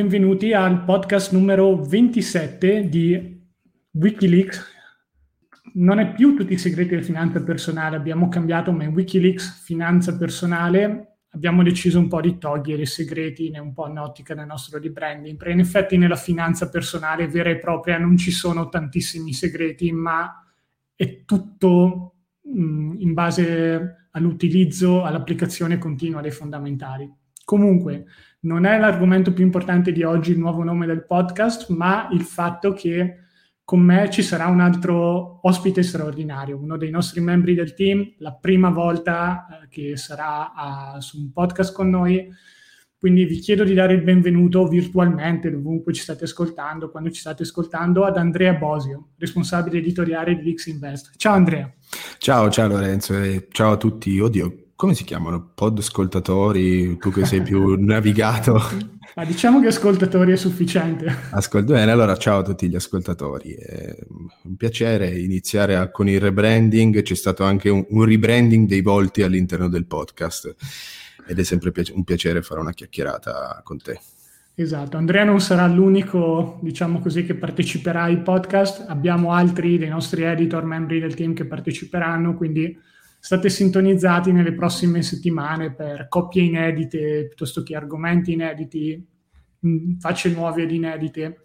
Benvenuti al podcast numero 27 di Wikileaks. Non è più tutti i segreti della finanza personale, abbiamo cambiato, ma è Wikileaks finanza personale. Abbiamo deciso un po' di togliere i segreti un po' in ottica del nostro rebranding, perché in effetti nella finanza personale vera e propria non ci sono tantissimi segreti, ma è tutto mh, in base all'utilizzo, all'applicazione continua dei fondamentali. Comunque, non è l'argomento più importante di oggi il nuovo nome del podcast, ma il fatto che con me ci sarà un altro ospite straordinario, uno dei nostri membri del team, la prima volta eh, che sarà a, su un podcast con noi. Quindi vi chiedo di dare il benvenuto virtualmente, dovunque ci state ascoltando, quando ci state ascoltando, ad Andrea Bosio, responsabile editoriale di X Invest. Ciao Andrea. Ciao, ciao Lorenzo e ciao a tutti. Oddio, come si chiamano? Pod ascoltatori, tu che sei più navigato. Ma diciamo che ascoltatori è sufficiente. Ascolta bene, allora ciao a tutti gli ascoltatori. È un piacere iniziare a, con il rebranding, c'è stato anche un, un, rebranding dei volti all'interno del podcast ed è sempre un piacere fare una chiacchierata con te. Esatto, Andrea non sarà l'unico, diciamo così, che parteciperà ai podcast, abbiamo altri dei nostri editor, membri del team che parteciperanno, quindi state sintonizzati nelle prossime settimane per coppie inedite piuttosto che argomenti inediti, mm, facce nuove ed inedite.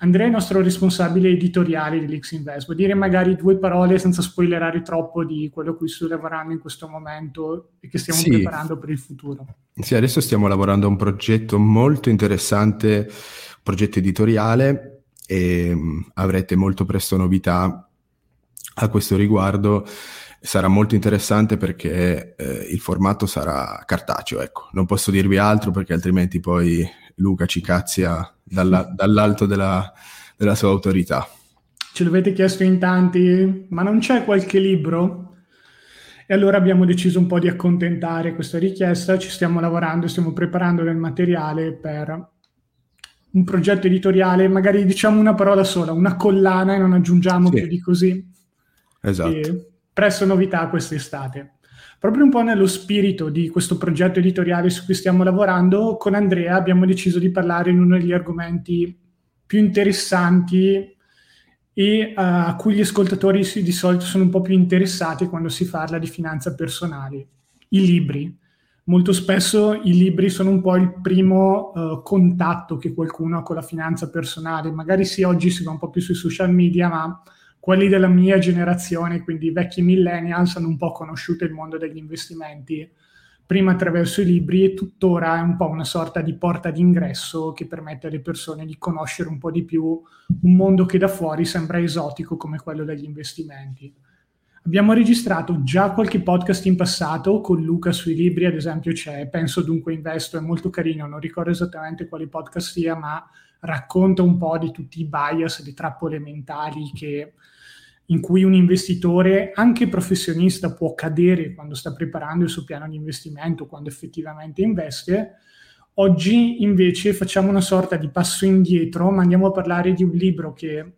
Andrea è il nostro responsabile editoriale di Lix Invest. Vuol dire magari due parole senza spoilerare troppo di quello a cui sto lavorando in questo momento e che stiamo sì. preparando per il futuro. Sì, adesso stiamo lavorando a un progetto molto interessante, progetto editoriale e mm, avrete molto presto novità a questo riguardo sarà molto interessante perché eh, il formato sarà cartaceo, ecco. Non posso dirvi altro perché altrimenti poi Luca ci cazzia dalla, dall'alto della, della sua autorità. Ce l'avete chiesto in tanti, ma non c'è qualche libro? E allora abbiamo deciso un po' di accontentare questa richiesta, ci stiamo lavorando, stiamo preparando del materiale per un progetto editoriale, magari diciamo una parola sola, una collana e non aggiungiamo sì. più di così. Esatto. Presto novità quest'estate. Proprio un po' nello spirito di questo progetto editoriale su cui stiamo lavorando, con Andrea abbiamo deciso di parlare in uno degli argomenti più interessanti e uh, a cui gli ascoltatori di solito sono un po' più interessati quando si parla di finanza personale, i libri. Molto spesso i libri sono un po' il primo uh, contatto che qualcuno ha con la finanza personale. Magari sì, oggi si va un po' più sui social media, ma quelli della mia generazione, quindi i vecchi millennials, hanno un po' conosciuto il mondo degli investimenti prima attraverso i libri e tuttora è un po' una sorta di porta d'ingresso che permette alle persone di conoscere un po' di più un mondo che da fuori sembra esotico come quello degli investimenti. Abbiamo registrato già qualche podcast in passato con Luca sui libri, ad esempio c'è Penso dunque investo, è molto carino, non ricordo esattamente quali podcast sia, ma racconta un po' di tutti i bias, le trappole mentali che, in cui un investitore, anche professionista, può cadere quando sta preparando il suo piano di investimento, quando effettivamente investe. Oggi invece facciamo una sorta di passo indietro, ma andiamo a parlare di un libro che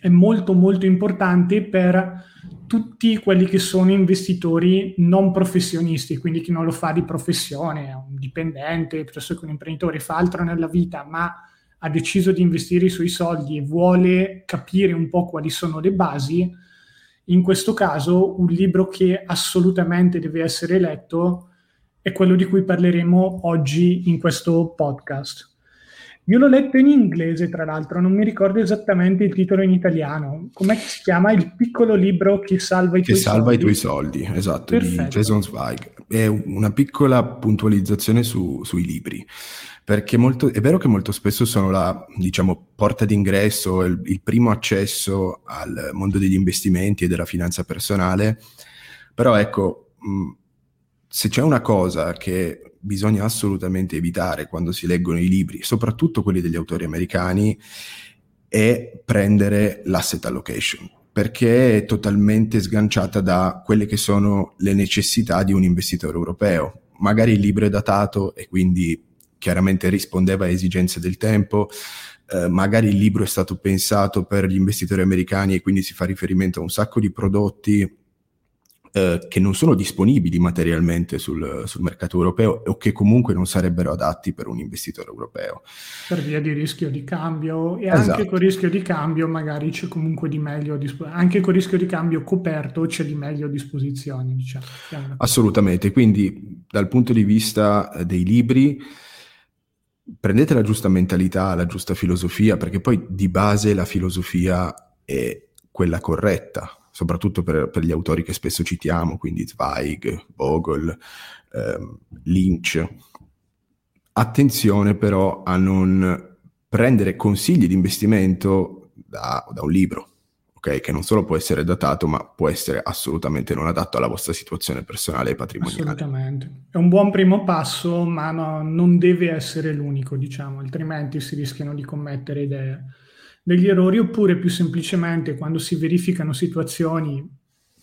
è molto molto importante per tutti quelli che sono investitori non professionisti, quindi chi non lo fa di professione, un dipendente piuttosto che un imprenditore, fa altro nella vita, ma ha deciso di investire i suoi soldi e vuole capire un po' quali sono le basi, in questo caso un libro che assolutamente deve essere letto è quello di cui parleremo oggi in questo podcast. Io l'ho letto in inglese, tra l'altro, non mi ricordo esattamente il titolo in italiano. Com'è che si chiama? Il piccolo libro che salva i che tuoi salva soldi. i tuoi soldi, esatto, Perfetto. di Jason Zweig. È una piccola puntualizzazione su, sui libri perché molto, è vero che molto spesso sono la diciamo, porta d'ingresso, il, il primo accesso al mondo degli investimenti e della finanza personale, però ecco, mh, se c'è una cosa che bisogna assolutamente evitare quando si leggono i libri, soprattutto quelli degli autori americani, è prendere l'asset allocation, perché è totalmente sganciata da quelle che sono le necessità di un investitore europeo. Magari il libro è datato e quindi chiaramente rispondeva a esigenze del tempo, eh, magari il libro è stato pensato per gli investitori americani e quindi si fa riferimento a un sacco di prodotti eh, che non sono disponibili materialmente sul, sul, mercato europeo o che comunque non sarebbero adatti per un investitore europeo. Per via di rischio di cambio e esatto. anche con rischio di cambio magari c'è comunque di meglio disposizione, anche con rischio di cambio coperto c'è di meglio a disposizione. Diciamo. Assolutamente, quindi dal punto di vista eh, dei libri prendete la giusta mentalità, la giusta filosofia, perché poi di base la filosofia è quella corretta, soprattutto per, per gli autori che spesso citiamo, quindi Zweig, Vogel, ehm, Lynch. Attenzione però a non prendere consigli di investimento da, da un libro, okay? che non solo può essere datato, ma può essere assolutamente non adatto alla vostra situazione personale e patrimoniale. Assolutamente. È un buon primo passo, ma no, non deve essere l'unico, diciamo, altrimenti si rischiano di commettere idee degli errori oppure più semplicemente quando si verificano situazioni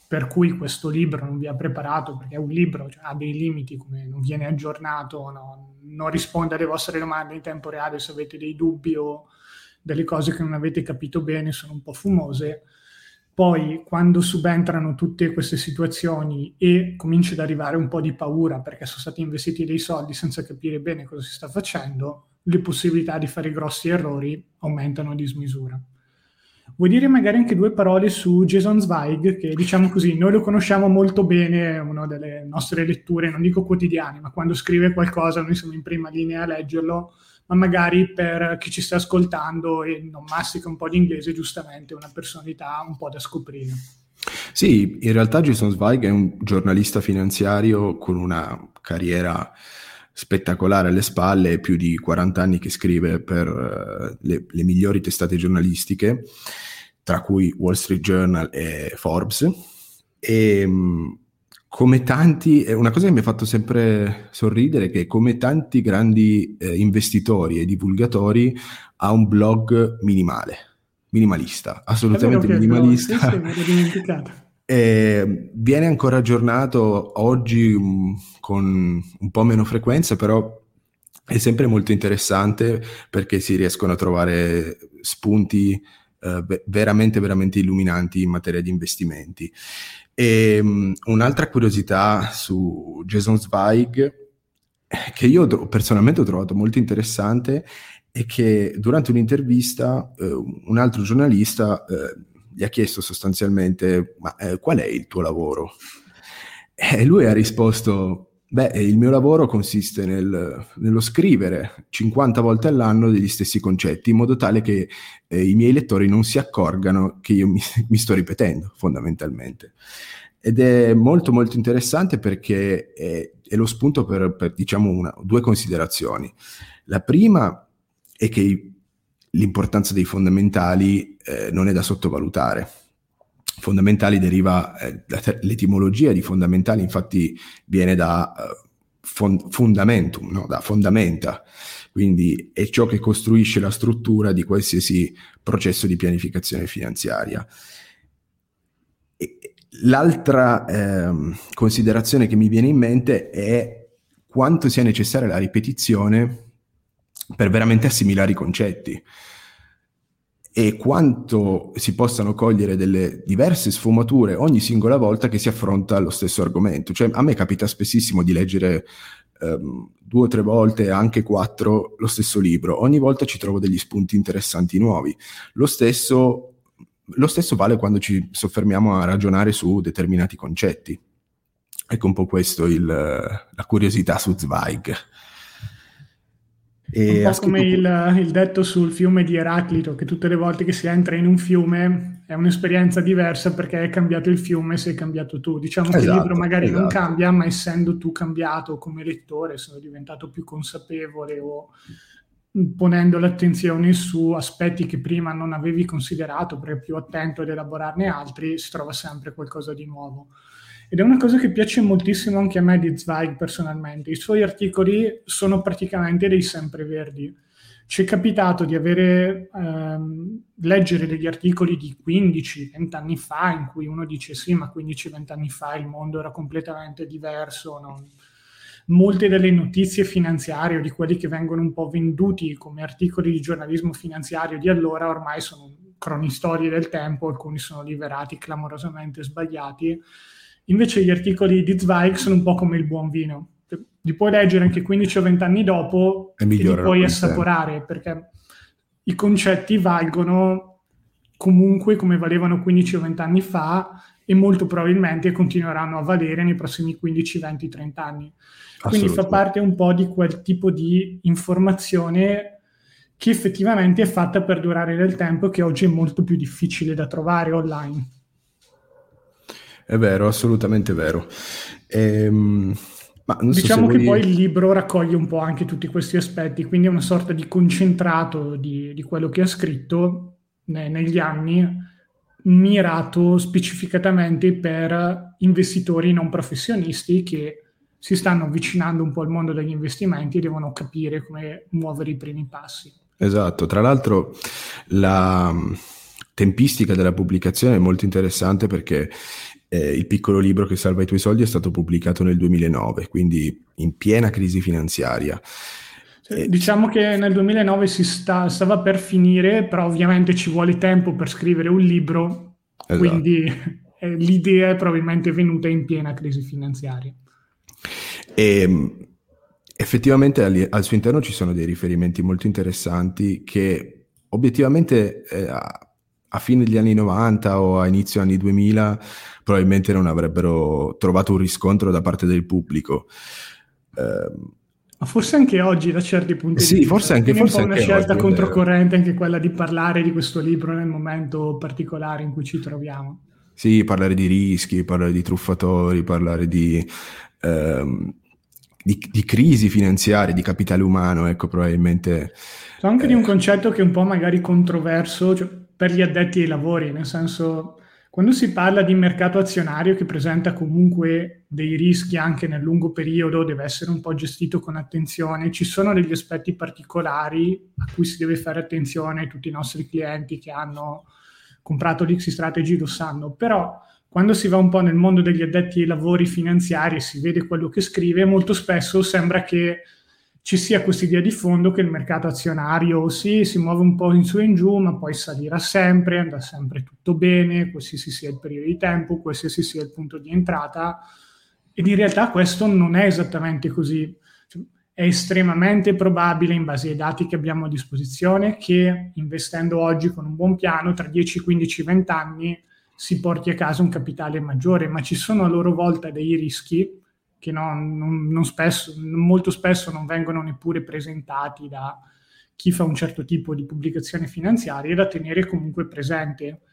per cui questo libro non vi ha preparato, perché è un libro, cioè, ha dei limiti, come non viene aggiornato, no, non risponde alle vostre domande in tempo reale se avete dei dubbi o delle cose che non avete capito bene, sono un po' fumose. Poi, quando subentrano tutte queste situazioni e comincia ad arrivare un po' di paura perché sono stati investiti dei soldi senza capire bene cosa si sta facendo, le possibilità di fare grossi errori aumentano a dismisura. Vuoi dire magari anche due parole su Jason Zweig, che diciamo così, noi lo conosciamo molto bene, è una delle nostre letture, non dico quotidiane, ma quando scrive qualcosa noi siamo in prima linea a leggerlo, ma magari per chi ci sta ascoltando e non mastica un po' di inglese, giustamente una personalità un po' da scoprire. Sì, in realtà Jason Zweig è un giornalista finanziario con una carriera spettacolare alle spalle, più di 40 anni che scrive per uh, le, le, migliori testate giornalistiche, tra cui Wall Street Journal e Forbes. E um, come tanti, una cosa che mi ha fatto sempre sorridere è che come tanti grandi eh, investitori e divulgatori ha un blog minimale, minimalista, assolutamente minimalista. Sì, sì, e viene ancora aggiornato oggi um, con un po' meno frequenza, però è sempre molto interessante perché si riescono a trovare spunti uh, veramente, veramente illuminanti in materia di investimenti. E um, un'altra curiosità su Jason Zweig, che io personalmente ho trovato molto interessante, è che durante un'intervista uh, un altro giornalista uh, gli ha chiesto sostanzialmente ma eh, qual è il tuo lavoro? E lui ha risposto beh il mio lavoro consiste nel, nello scrivere 50 volte all'anno degli stessi concetti in modo tale che eh, i miei lettori non si accorgano che io mi, mi sto ripetendo fondamentalmente. Ed è molto molto interessante perché è, è lo spunto per, per diciamo una, due considerazioni. La prima è che l'importanza dei fondamentali eh, non è da sottovalutare. Fondamentali deriva, eh, l'etimologia di fondamentali infatti viene da uh, fond- fundamentum, no? da fondamenta, quindi è ciò che costruisce la struttura di qualsiasi processo di pianificazione finanziaria. E l'altra eh, considerazione che mi viene in mente è quanto sia necessaria la ripetizione per veramente assimilare i concetti e quanto si possano cogliere delle diverse sfumature ogni singola volta che si affronta lo stesso argomento. Cioè, a me capita spessissimo di leggere um, due o tre volte, anche quattro, lo stesso libro. Ogni volta ci trovo degli spunti interessanti nuovi. Lo stesso, lo stesso vale quando ci soffermiamo a ragionare su determinati concetti. Ecco un po' questo il, la curiosità su Zweig. E un po' come il, il, detto sul fiume di Eraclito, che tutte le volte che si entra in un fiume è un'esperienza diversa perché è cambiato il fiume, sei cambiato tu. Diciamo esatto, che il esatto, libro magari esatto. non cambia, ma essendo tu cambiato come lettore, sono diventato più consapevole o ponendo l'attenzione su aspetti che prima non avevi considerato, perché più attento ad elaborarne altri, si trova sempre qualcosa di nuovo. Ed è una cosa che piace moltissimo anche a me di Zweig personalmente. I suoi articoli sono praticamente dei sempreverdi. Ci è capitato di avere, ehm, leggere degli articoli di 15-20 anni fa in cui uno dice sì, ma 15-20 anni fa il mondo era completamente diverso. No? Molte delle notizie finanziarie o di quelli che vengono un po' venduti come articoli di giornalismo finanziario di allora ormai sono cronistorie del tempo, alcuni sono liberati clamorosamente sbagliati Invece gli articoli di Zweig sono un po' come il buon vino. Li puoi leggere anche 15 o 20 anni dopo e, e li puoi assaporare perché i concetti valgono comunque come valevano 15 o 20 anni fa e molto probabilmente continueranno a valere nei prossimi 15, 20, 30 anni. Quindi fa parte un po' di quel tipo di informazione che effettivamente è fatta per durare nel tempo che oggi è molto più difficile da trovare online. È vero, assolutamente vero. Ehm, diciamo so che voi... poi il libro raccoglie un po' anche tutti questi aspetti, quindi è una sorta di concentrato di, di quello che ha scritto ne, negli anni, mirato specificatamente per investitori non professionisti che si stanno avvicinando un po' al mondo degli investimenti e devono capire come muovere i primi passi. Esatto, tra l'altro la mm, tempistica della pubblicazione è molto interessante perché eh, il piccolo libro che salva i tuoi soldi è stato pubblicato nel 2009, quindi in piena crisi finanziaria. Eh, diciamo che nel 2009 si sta, stava per finire, però ovviamente ci vuole tempo per scrivere un libro, esatto. quindi eh, l'idea è probabilmente venuta in piena crisi finanziaria. E ehm, effettivamente al, al, suo interno ci sono dei riferimenti molto interessanti che obiettivamente eh, a, fine degli anni 90 o a inizio anni 2000 probabilmente non avrebbero trovato un riscontro da parte del pubblico. Eh, ma forse anche oggi da certi punti sì, di vista. Forse anche, forse è una scelta oggi, controcorrente anche quella di parlare di questo libro nel momento particolare in cui ci troviamo. Sì, parlare di rischi, parlare di truffatori, parlare di ehm, di, di, crisi finanziarie, di capitale umano, ecco, probabilmente... So anche eh, di un concetto che è un po' magari controverso cioè, per gli addetti ai lavori, nel senso, quando si parla di mercato azionario che presenta comunque dei rischi anche nel lungo periodo, deve essere un po' gestito con attenzione, ci sono degli aspetti particolari a cui si deve fare attenzione, tutti i nostri clienti che hanno comprato l'X Strategy lo sanno, però quando si va un po' nel mondo degli addetti ai lavori finanziari e si vede quello che scrive, molto spesso sembra che ci sia questa idea di fondo che il mercato azionario sì, si muove un po' in su e in giù, ma poi salirà sempre, andrà sempre tutto bene, qualsiasi sia il periodo di tempo, qualsiasi sia il punto di entrata. Ed in realtà questo non è esattamente così. È estremamente probabile, in base ai dati che abbiamo a disposizione, che investendo oggi con un buon piano, tra 10, 15, 20 anni, si porti a casa un capitale maggiore, ma ci sono a loro volta dei rischi che non, non, non spesso, molto spesso non vengono neppure presentati da chi fa un certo tipo di pubblicazione finanziaria da tenere comunque presente.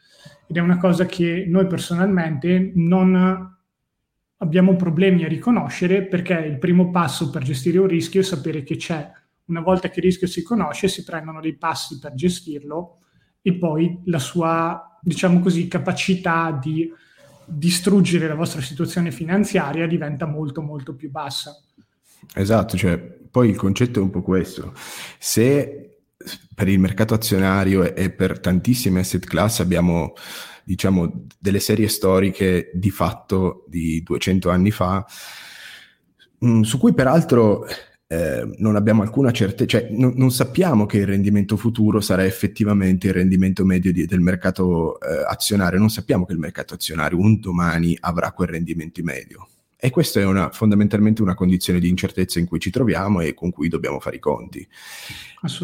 Ed è una cosa che noi personalmente non abbiamo problemi a riconoscere perché il primo passo per gestire un rischio è sapere che c'è. Una volta che il rischio si conosce, si prendono dei passi per gestirlo e poi la sua diciamo così, capacità di distruggere la vostra situazione finanziaria diventa molto molto più bassa. Esatto, cioè poi il concetto è un po' questo. Se per il mercato azionario e per tantissime asset class abbiamo diciamo delle serie storiche di fatto di 200 anni fa mm, su cui peraltro eh, non abbiamo alcuna certezza, cioè non, non, sappiamo che il rendimento futuro sarà effettivamente il rendimento medio di, del mercato eh, azionario, non sappiamo che il mercato azionario un domani avrà quel rendimento medio. E questa è una, fondamentalmente una condizione di incertezza in cui ci troviamo e con cui dobbiamo fare i conti.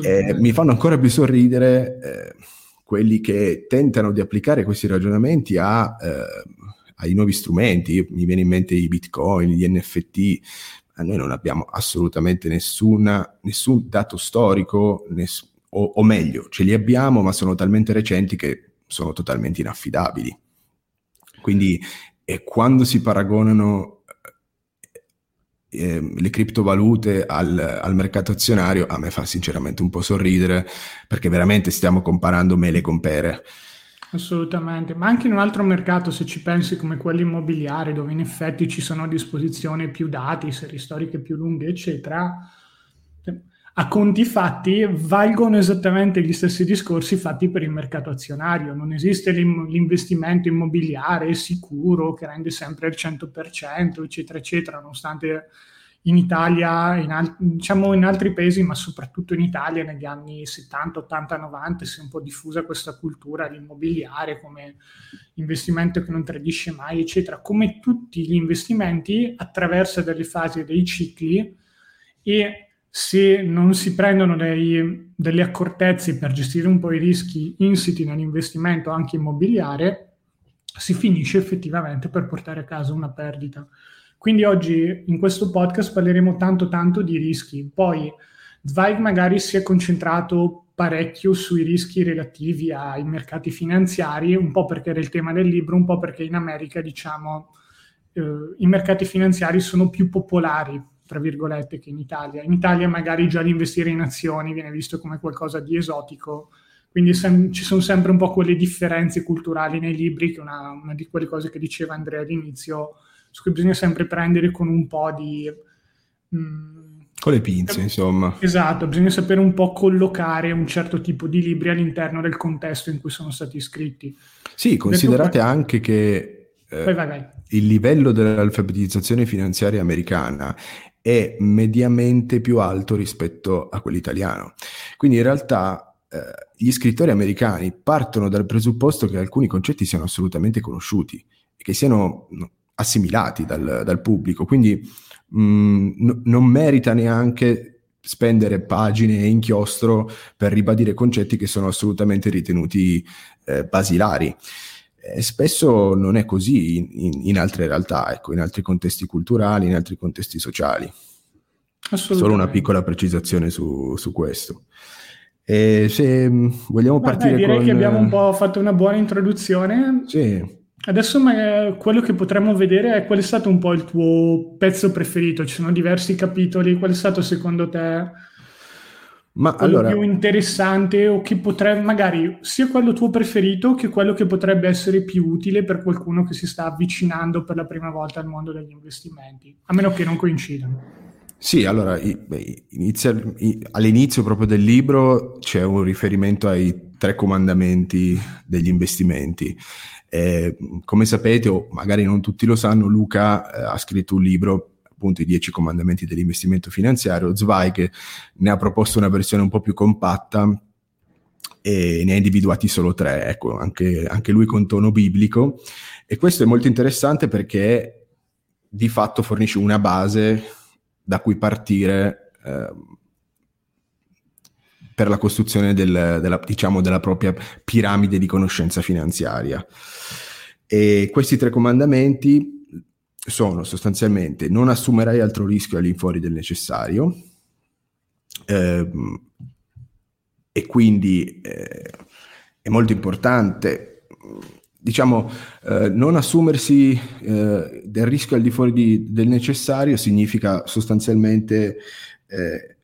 Eh, mi fanno ancora più sorridere eh, quelli che tentano di applicare questi ragionamenti a, eh, ai nuovi strumenti. Mi viene in mente i bitcoin, gli NFT, noi non abbiamo assolutamente nessuna, nessun dato storico, ness- o, o, meglio, ce li abbiamo, ma sono talmente recenti che sono totalmente inaffidabili. Quindi e quando si paragonano eh, le criptovalute al, al, mercato azionario, a me fa sinceramente un po' sorridere, perché veramente stiamo comparando mele con pere. Assolutamente, ma anche in un altro mercato, se ci pensi come quello immobiliare, dove in effetti ci sono a disposizione più dati, serie storiche più lunghe, eccetera, a conti fatti valgono esattamente gli stessi discorsi fatti per il mercato azionario. Non esiste l'investimento immobiliare sicuro che rende sempre il 100%, eccetera, eccetera, nonostante in Italia, in, al- diciamo in altri paesi, ma soprattutto in Italia negli anni 70, 80, 90 si è un po' diffusa questa cultura dell'immobiliare come investimento che non tradisce mai, eccetera. Come tutti gli investimenti attraversa delle fasi e dei cicli e se non si prendono dei, delle accortezze per gestire un po' i rischi insiti nell'investimento anche immobiliare, si finisce effettivamente per portare a casa una perdita. Quindi oggi in questo podcast parleremo tanto tanto di rischi. Poi Zweig magari si è concentrato parecchio sui rischi relativi ai mercati finanziari, un po' perché era il tema del libro, un po' perché in America, diciamo, eh, i mercati finanziari sono più popolari, tra virgolette, che in Italia. In Italia magari già l'investire in azioni viene visto come qualcosa di esotico, quindi sem- ci sono sempre un po' quelle differenze culturali nei libri, che è una, una di quelle cose che diceva Andrea all'inizio, su cui bisogna sempre prendere con un po' di... Mh, mm, con le pinze, insomma. Esatto, bisogna sapere un po' collocare un certo tipo di libri all'interno del contesto in cui sono stati scritti. Sì, considerate Detto... anche che eh, vai, vai, vai. il livello dell'alfabetizzazione finanziaria americana è mediamente più alto rispetto a quello italiano. Quindi in realtà eh, gli scrittori americani partono dal presupposto che alcuni concetti siano assolutamente conosciuti e che siano assimilati dal, dal pubblico, quindi mh, mm, n- non merita neanche spendere pagine e inchiostro per ribadire concetti che sono assolutamente ritenuti eh, basilari. E spesso non è così in, in, altre realtà, ecco, in altri contesti culturali, in altri contesti sociali. Solo una piccola precisazione su, su questo. E se mm, vogliamo Vabbè, partire direi con... che abbiamo un po' fatto una buona introduzione. Sì. Adesso quello che potremmo vedere è qual è stato un po' il tuo pezzo preferito. Ci sono diversi capitoli. Qual è stato secondo te Ma quello allora... più interessante o che potrebbe, magari sia quello tuo preferito che quello che potrebbe essere più utile per qualcuno che si sta avvicinando per la prima volta al mondo degli investimenti, a meno che non coincidano. Sì, allora inizia, all'inizio proprio del libro c'è un riferimento ai tre comandamenti degli investimenti eh, come sapete, o magari non tutti lo sanno, Luca eh, ha scritto un libro appunto i dieci comandamenti dell'investimento finanziario, Zweig ne ha proposto una versione un po' più compatta e ne ha individuati solo tre, ecco, anche, anche lui con tono biblico. E questo è molto interessante perché di fatto fornisce una base da cui partire eh, per la costruzione del, della, diciamo, della propria piramide di conoscenza finanziaria. E questi tre comandamenti sono sostanzialmente non assumerai altro rischio all'infuori del necessario ehm, e quindi eh, è molto importante diciamo eh, non assumersi eh, del rischio al di fuori di, del necessario significa sostanzialmente eh,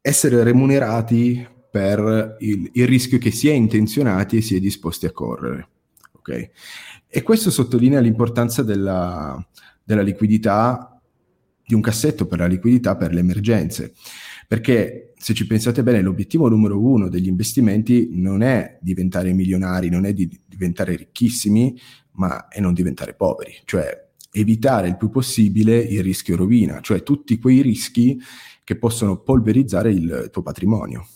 essere remunerati per il, il, rischio che si è intenzionati e si è disposti a correre. Okay? E questo sottolinea l'importanza della, della liquidità, di un cassetto per la liquidità per le emergenze. Perché se ci pensate bene, l'obiettivo numero uno degli investimenti non è diventare milionari, non è di diventare ricchissimi, ma è non diventare poveri, cioè evitare il più possibile il rischio rovina, cioè tutti quei rischi che possono polverizzare il tuo patrimonio.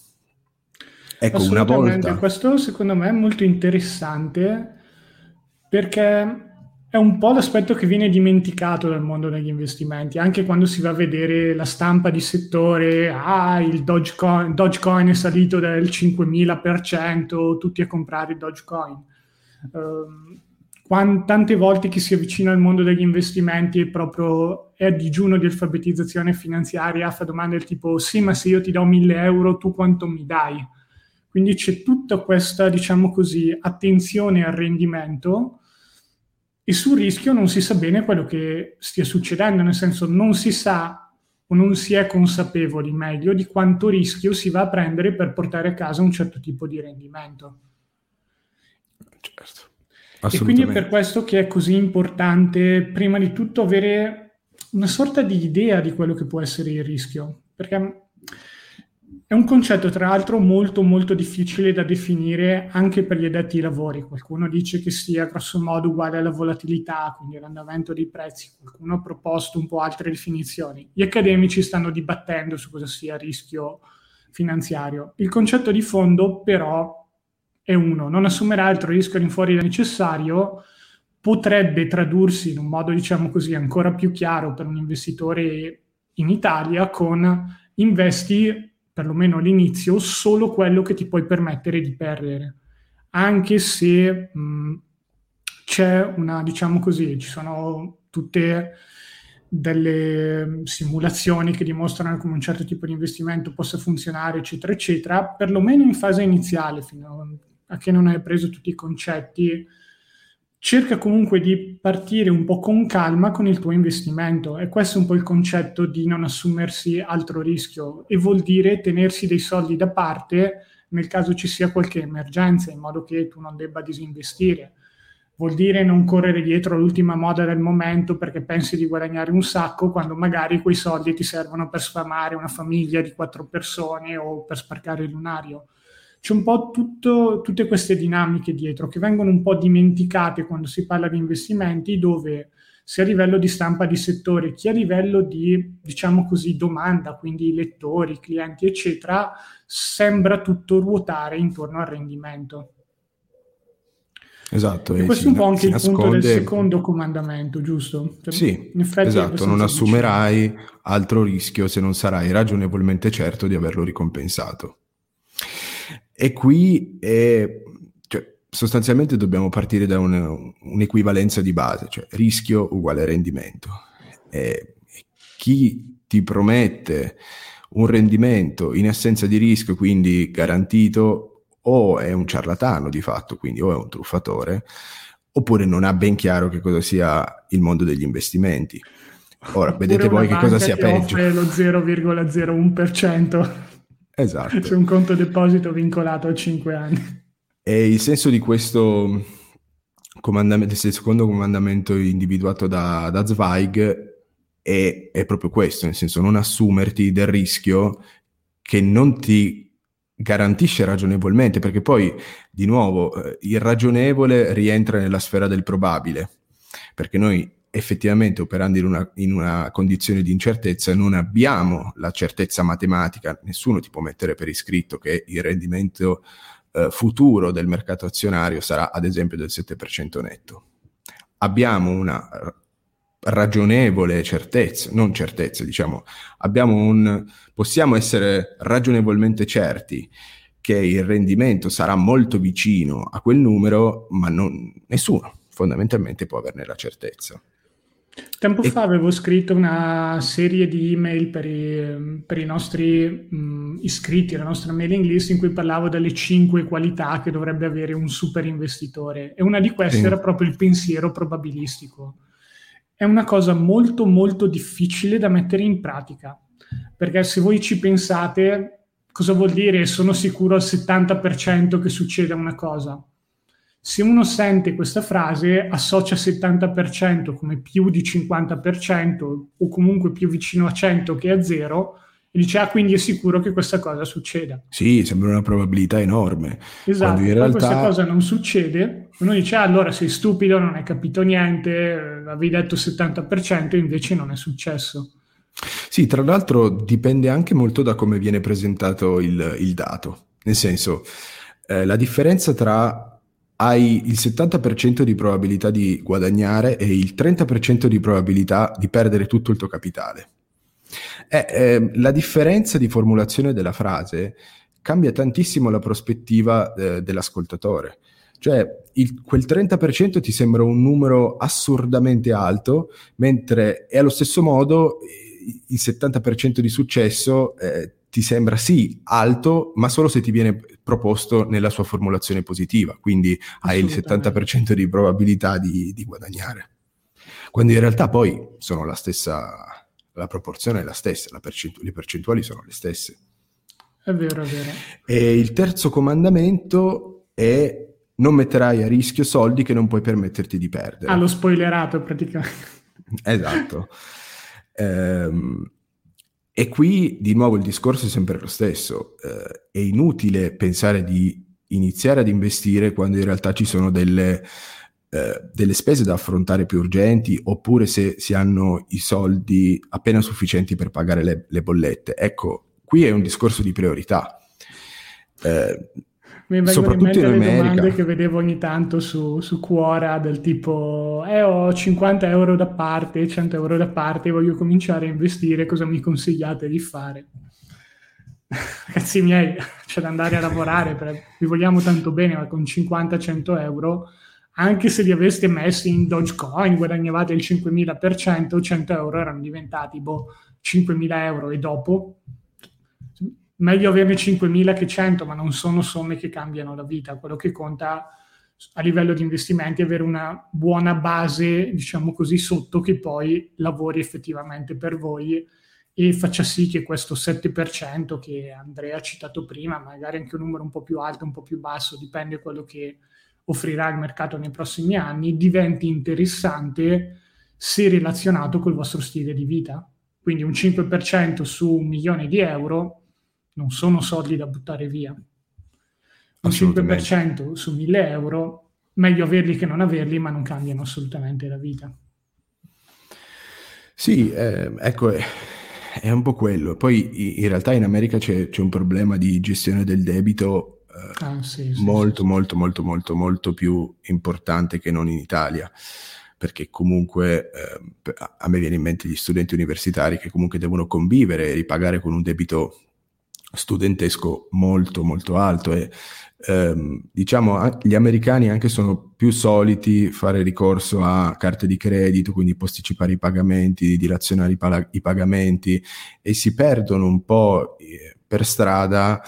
Ecco, una volta... Questo secondo me è molto interessante perché è un po' l'aspetto che viene dimenticato dal mondo degli investimenti, anche quando si va a vedere la stampa di settore, ah, il Dogecoin, Dogecoin è salito del 5000%, tutti a comprare il Dogecoin. Um, quant- tante volte chi si avvicina al mondo degli investimenti è proprio è a digiuno di alfabetizzazione finanziaria, fa domande del tipo sì, ma se io ti do 1000 euro, tu quanto mi dai? Quindi c'è tutta questa, diciamo così, attenzione al rendimento e sul rischio non si sa bene quello che stia succedendo, nel senso non si sa o non si è consapevoli meglio di quanto rischio si va a prendere per portare a casa un certo tipo di rendimento. Certo. E quindi è per questo che è così importante, prima di tutto, avere una sorta di idea di quello che può essere il rischio. Perché È un concetto, tra l'altro, molto molto difficile da definire anche per gli addetti ai lavori. Qualcuno dice che sia grosso modo uguale alla volatilità, quindi all'andamento dei prezzi. Qualcuno ha proposto un po' altre definizioni. Gli accademici stanno dibattendo su cosa sia rischio finanziario. Il concetto di fondo, però, è uno: non assumerà altro rischio all'infuori del necessario. Potrebbe tradursi in un modo, diciamo così, ancora più chiaro per un investitore in Italia con investi perlomeno all'inizio, solo quello che ti puoi permettere di perdere, anche se mh, c'è una, diciamo così, ci sono tutte delle simulazioni che dimostrano come un certo tipo di investimento possa funzionare, eccetera, eccetera, perlomeno in fase iniziale, fino a che non hai preso tutti i concetti. Cerca comunque di partire un po' con calma con il tuo investimento. E questo è un po' il concetto di non assumersi altro rischio. E vuol dire tenersi dei soldi da parte nel caso ci sia qualche emergenza in modo che tu non debba disinvestire. Vuol dire non correre dietro all'ultima moda del momento perché pensi di guadagnare un sacco quando magari quei soldi ti servono per sfamare una famiglia di quattro persone o per sparcare il lunario c'è un po' tutto, tutte queste dinamiche dietro che vengono un po' dimenticate quando si parla di investimenti, dove sia a livello di stampa di settore che a livello di, diciamo così, domanda, quindi lettori, clienti, eccetera, sembra tutto ruotare intorno al rendimento. Esatto. E questo è un po' anche il nasconde... punto del secondo comandamento, giusto? Cioè, sì, esatto, non assumerai altro rischio se non sarai ragionevolmente certo di averlo ricompensato. E qui è, cioè, sostanzialmente dobbiamo partire da un, un'equivalenza di base, cioè rischio uguale rendimento. E chi ti promette un rendimento in assenza di rischio, quindi garantito, o è un ciarlatano di fatto, quindi o è un truffatore, oppure non ha ben chiaro che cosa sia il mondo degli investimenti. Ora, vedete voi che cosa sia peggio. Lo 0,01%. Esatto. C'è un conto deposito vincolato a 5 anni. E il senso di questo comandamento, del secondo comandamento individuato da, da Zweig è, è, proprio questo, nel senso non assumerti del rischio che non ti garantisce ragionevolmente, perché poi di nuovo eh, il ragionevole rientra nella sfera del probabile, perché noi effettivamente operando in una, in una, condizione di incertezza non abbiamo la certezza matematica, nessuno ti può mettere per iscritto che il rendimento eh, futuro del mercato azionario sarà ad esempio del 7% netto. Abbiamo una ragionevole certezza, non certezza, diciamo, un, possiamo essere ragionevolmente certi che il rendimento sarà molto vicino a quel numero, ma non, nessuno fondamentalmente può averne la certezza. Tempo e... fa avevo scritto una serie di email per i, per i nostri mh, iscritti, la nostra mailing list, in cui parlavo delle cinque qualità che dovrebbe avere un super investitore. E una di queste sì. era proprio il pensiero probabilistico. È una cosa molto, molto difficile da mettere in pratica. Perché se voi ci pensate, cosa vuol dire sono sicuro al 70% che succeda una cosa? Se uno sente questa frase, associa 70% come più di 50% o comunque più vicino a 100 che a 0 e dice, ah, quindi è sicuro che questa cosa succeda. Sì, sembra una probabilità enorme. Esatto, in realtà... questa cosa non succede, uno dice, ah, allora sei stupido, non hai capito niente, avevi detto 70%, invece non è successo. Sì, tra l'altro dipende anche molto da come viene presentato il, il dato. Nel senso, eh, la differenza tra hai il 70% di probabilità di guadagnare e il 30% di probabilità di perdere tutto il tuo capitale. Eh, eh, la differenza di formulazione della frase cambia tantissimo la prospettiva eh, dell'ascoltatore. Cioè, il, quel 30% ti sembra un numero assurdamente alto, mentre è allo stesso modo il 70% di successo eh, ti sembra sì alto, ma solo se ti viene proposto nella sua formulazione positiva, quindi hai il 70% di probabilità di, di, guadagnare. Quando in realtà poi sono la stessa, la proporzione è la stessa, la percentu- le percentuali sono le stesse. È vero, è vero. E il terzo comandamento è non metterai a rischio soldi che non puoi permetterti di perdere. Ah, l'ho spoilerato praticamente. esatto. Ehm, e qui di nuovo il discorso è sempre lo stesso. Eh, è inutile pensare di iniziare ad investire quando in realtà ci sono delle, eh, delle spese da affrontare più urgenti oppure se si hanno i soldi appena sufficienti per pagare le, le bollette. Ecco, qui è un discorso di priorità. Eh, mi soprattutto in, in America. domande che vedevo ogni tanto su, su Quora del tipo eh ho 50 euro da parte, 100 euro da parte, voglio cominciare a investire, cosa mi consigliate di fare? Ragazzi miei, c'è da andare a lavorare, per, vi vogliamo tanto bene, ma con 50-100 euro, anche se li aveste messi in Dogecoin, guadagnavate il 5000%, 100 euro erano diventati boh, 5000 euro e dopo meglio averne 5.000 che 100, ma non sono somme che cambiano la vita. Quello che conta a livello di investimenti è avere una buona base, diciamo così, sotto che poi lavori effettivamente per voi e faccia sì che questo 7% che Andrea ha citato prima, magari anche un numero un po' più alto, un po' più basso, dipende da quello che offrirà il mercato nei prossimi anni, diventi interessante se relazionato col vostro stile di vita. Quindi un 5% su un milione di euro non sono soldi da buttare via. Un 5% su 1000 euro, meglio averli che non averli, ma non cambiano assolutamente la vita. Sì, eh, ecco, è, un po' quello. Poi in realtà in America c'è, c'è un problema di gestione del debito eh, ah, sì, sì, molto, sì, molto, molto, molto, molto più importante che non in Italia perché comunque eh, a me viene in mente gli studenti universitari che comunque devono convivere e ripagare con un debito studentesco molto molto alto e ehm, diciamo gli americani anche sono più soliti fare ricorso a carte di credito, quindi posticipare i pagamenti, dilazionare i, pala- i pagamenti e si perdono un po' eh, per strada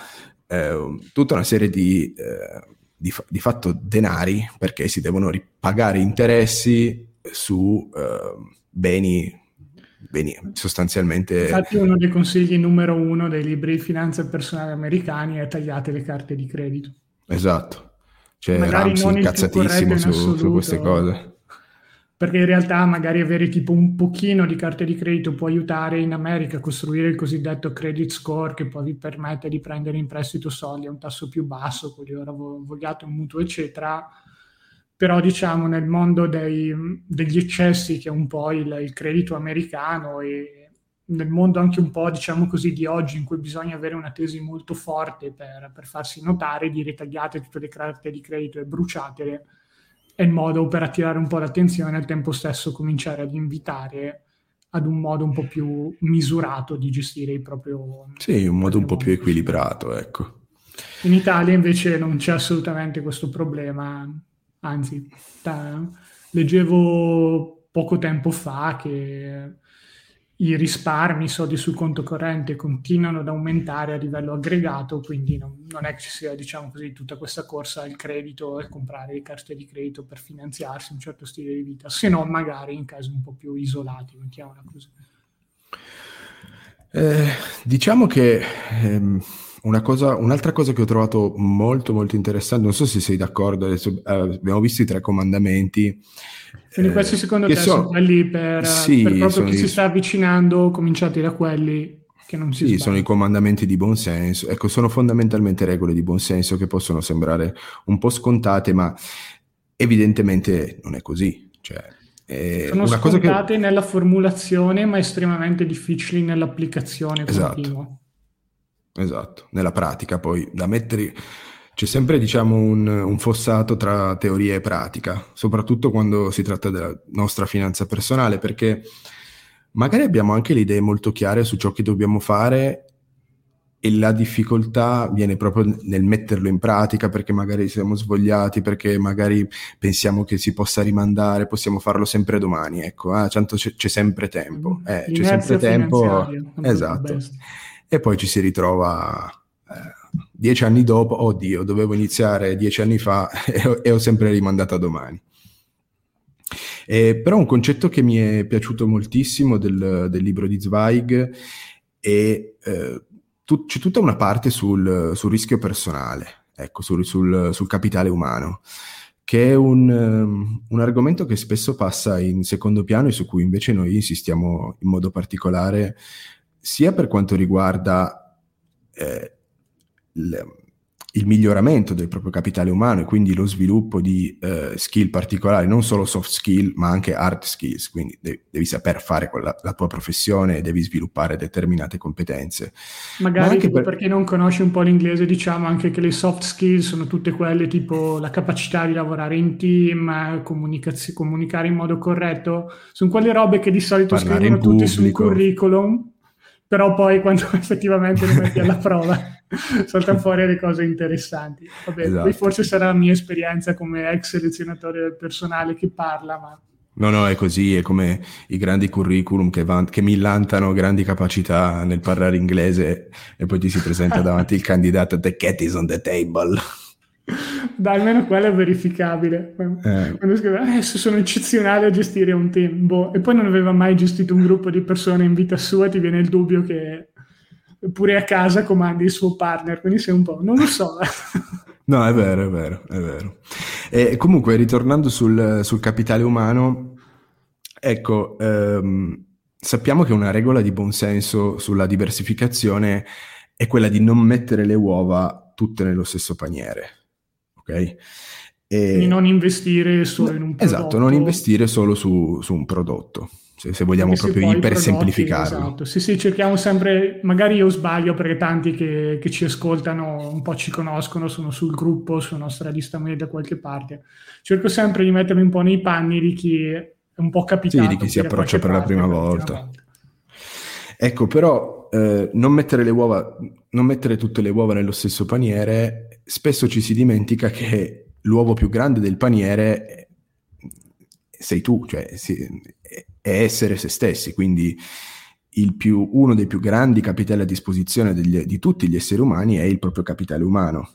eh, tutta una serie di, eh, di, fa- di, fatto denari perché si devono ripagare interessi su eh, beni beni, sostanzialmente... Infatti uno dei consigli numero uno dei libri di finanza personale americani è tagliate le carte di credito. Esatto. Cioè magari Ramsey incazzatissimo su, su queste cose. Perché in realtà magari avere tipo un pochino di carte di credito può aiutare in America a costruire il cosiddetto credit score che poi vi permette di prendere in prestito soldi a un tasso più basso, quelli ora vogliate un mutuo eccetera, però diciamo nel mondo dei, degli eccessi che è un po' il, il, credito americano e nel mondo anche un po' diciamo così di oggi in cui bisogna avere una tesi molto forte per, per farsi notare, dire tagliate tutte le carte di credito e bruciatele è il modo per attirare un po' l'attenzione e al tempo stesso cominciare ad invitare ad un modo un po' più misurato di gestire il proprio... Sì, un modo un po' più equilibrato, ecco. In Italia invece non c'è assolutamente questo problema anzi, ta, leggevo poco tempo fa che i risparmi, i soldi sul conto corrente continuano ad aumentare a livello aggregato, quindi non, non, è che ci sia, diciamo così, tutta questa corsa al credito e comprare carte di credito per finanziarsi un certo stile di vita, se no magari in casi un po' più isolati, mettiamola così. Eh, diciamo che ehm, una cosa, un'altra cosa che ho trovato molto molto interessante, non so se sei d'accordo, adesso, eh, abbiamo visto i tre comandamenti. Quindi questi secondo te sono, sono quelli per, sì, per proprio chi i... si sta avvicinando, cominciati da quelli che non si Sì, sbaglia. sono i comandamenti di buonsenso, ecco, sono fondamentalmente regole di buonsenso che possono sembrare un po' scontate, ma evidentemente non è così. Cioè, è sono una scontate che... nella formulazione, ma estremamente difficili nell'applicazione esatto. continua. Esatto, nella pratica. Poi da mettere c'è sempre diciamo un, un, fossato tra teoria e pratica, soprattutto quando si tratta della nostra finanza personale, perché magari abbiamo anche le idee molto chiare su ciò che dobbiamo fare e la difficoltà viene proprio nel metterlo in pratica perché magari siamo svogliati, perché magari pensiamo che si possa rimandare, possiamo farlo sempre domani, ecco, ah, tanto c'è, c'è sempre tempo, mm. eh, c'è sempre tempo, esatto e poi ci si ritrova eh, dieci anni dopo, oddio, dovevo iniziare dieci anni fa e, e ho sempre rimandato a domani. Eh, però un concetto che mi è piaciuto moltissimo del, del libro di Zweig è eh, tu, c'è tutta una parte sul, sul rischio personale, ecco, sul, sul, sul, capitale umano, che è un, um, un, argomento che spesso passa in secondo piano e su cui invece noi insistiamo in modo particolare sia per quanto riguarda eh, il miglioramento del proprio capitale umano e quindi lo sviluppo di eh, skill particolari, non solo soft skill, ma anche hard skills, quindi devi, devi saper fare quella, la tua professione e devi sviluppare determinate competenze. Magari anche per... per chi non conosce un po' l'inglese, diciamo anche che le soft skills sono tutte quelle tipo la capacità di lavorare in team, comunicare in modo corretto, sono quelle robe che di solito Parlare scrivono tutti sul curriculum, però poi quando effettivamente le metti alla prova saltano fuori le cose interessanti. Vabbè, esatto. forse sarà la mia esperienza come ex selezionatore del personale che parla, ma... No, no, è così, è come i grandi curriculum che, van- che millantano grandi capacità nel parlare inglese e poi ti si presenta davanti il candidato The cat is on the table. Dai, almeno quello è verificabile. Eh. Quando scrive, eh, sono eccezionale a gestire un team, boh. e poi non aveva mai gestito un gruppo di persone in vita sua, ti viene il dubbio che pure a casa comandi il suo partner, quindi sei un po', non lo so. no, è vero, è vero, è vero. E comunque, ritornando sul, sul capitale umano, ecco, ehm, sappiamo che una regola di buonsenso sulla diversificazione è quella di non mettere le uova tutte nello stesso paniere, ok? E... Non investire solo in un prodotto. Esatto, non investire solo su, su un prodotto se, se vogliamo Anche proprio ipersemplificarlo. Esatto. Sì, sì, cerchiamo sempre, magari io sbaglio perché tanti che, che, ci ascoltano un po' ci conoscono, sono sul gruppo, sulla nostra lista media da qualche parte. Cerco sempre di mettermi un po' nei panni di chi è un po' capitato. Sì, di chi si approccia per la prima volta. volta. Ecco, però eh, non, mettere le uova, non mettere tutte le uova nello stesso paniere, spesso ci si dimentica che l'uovo più grande del paniere sei tu, cioè è essere se stessi, quindi più, uno dei più grandi capitali a disposizione degli, di tutti gli esseri umani è il proprio capitale umano.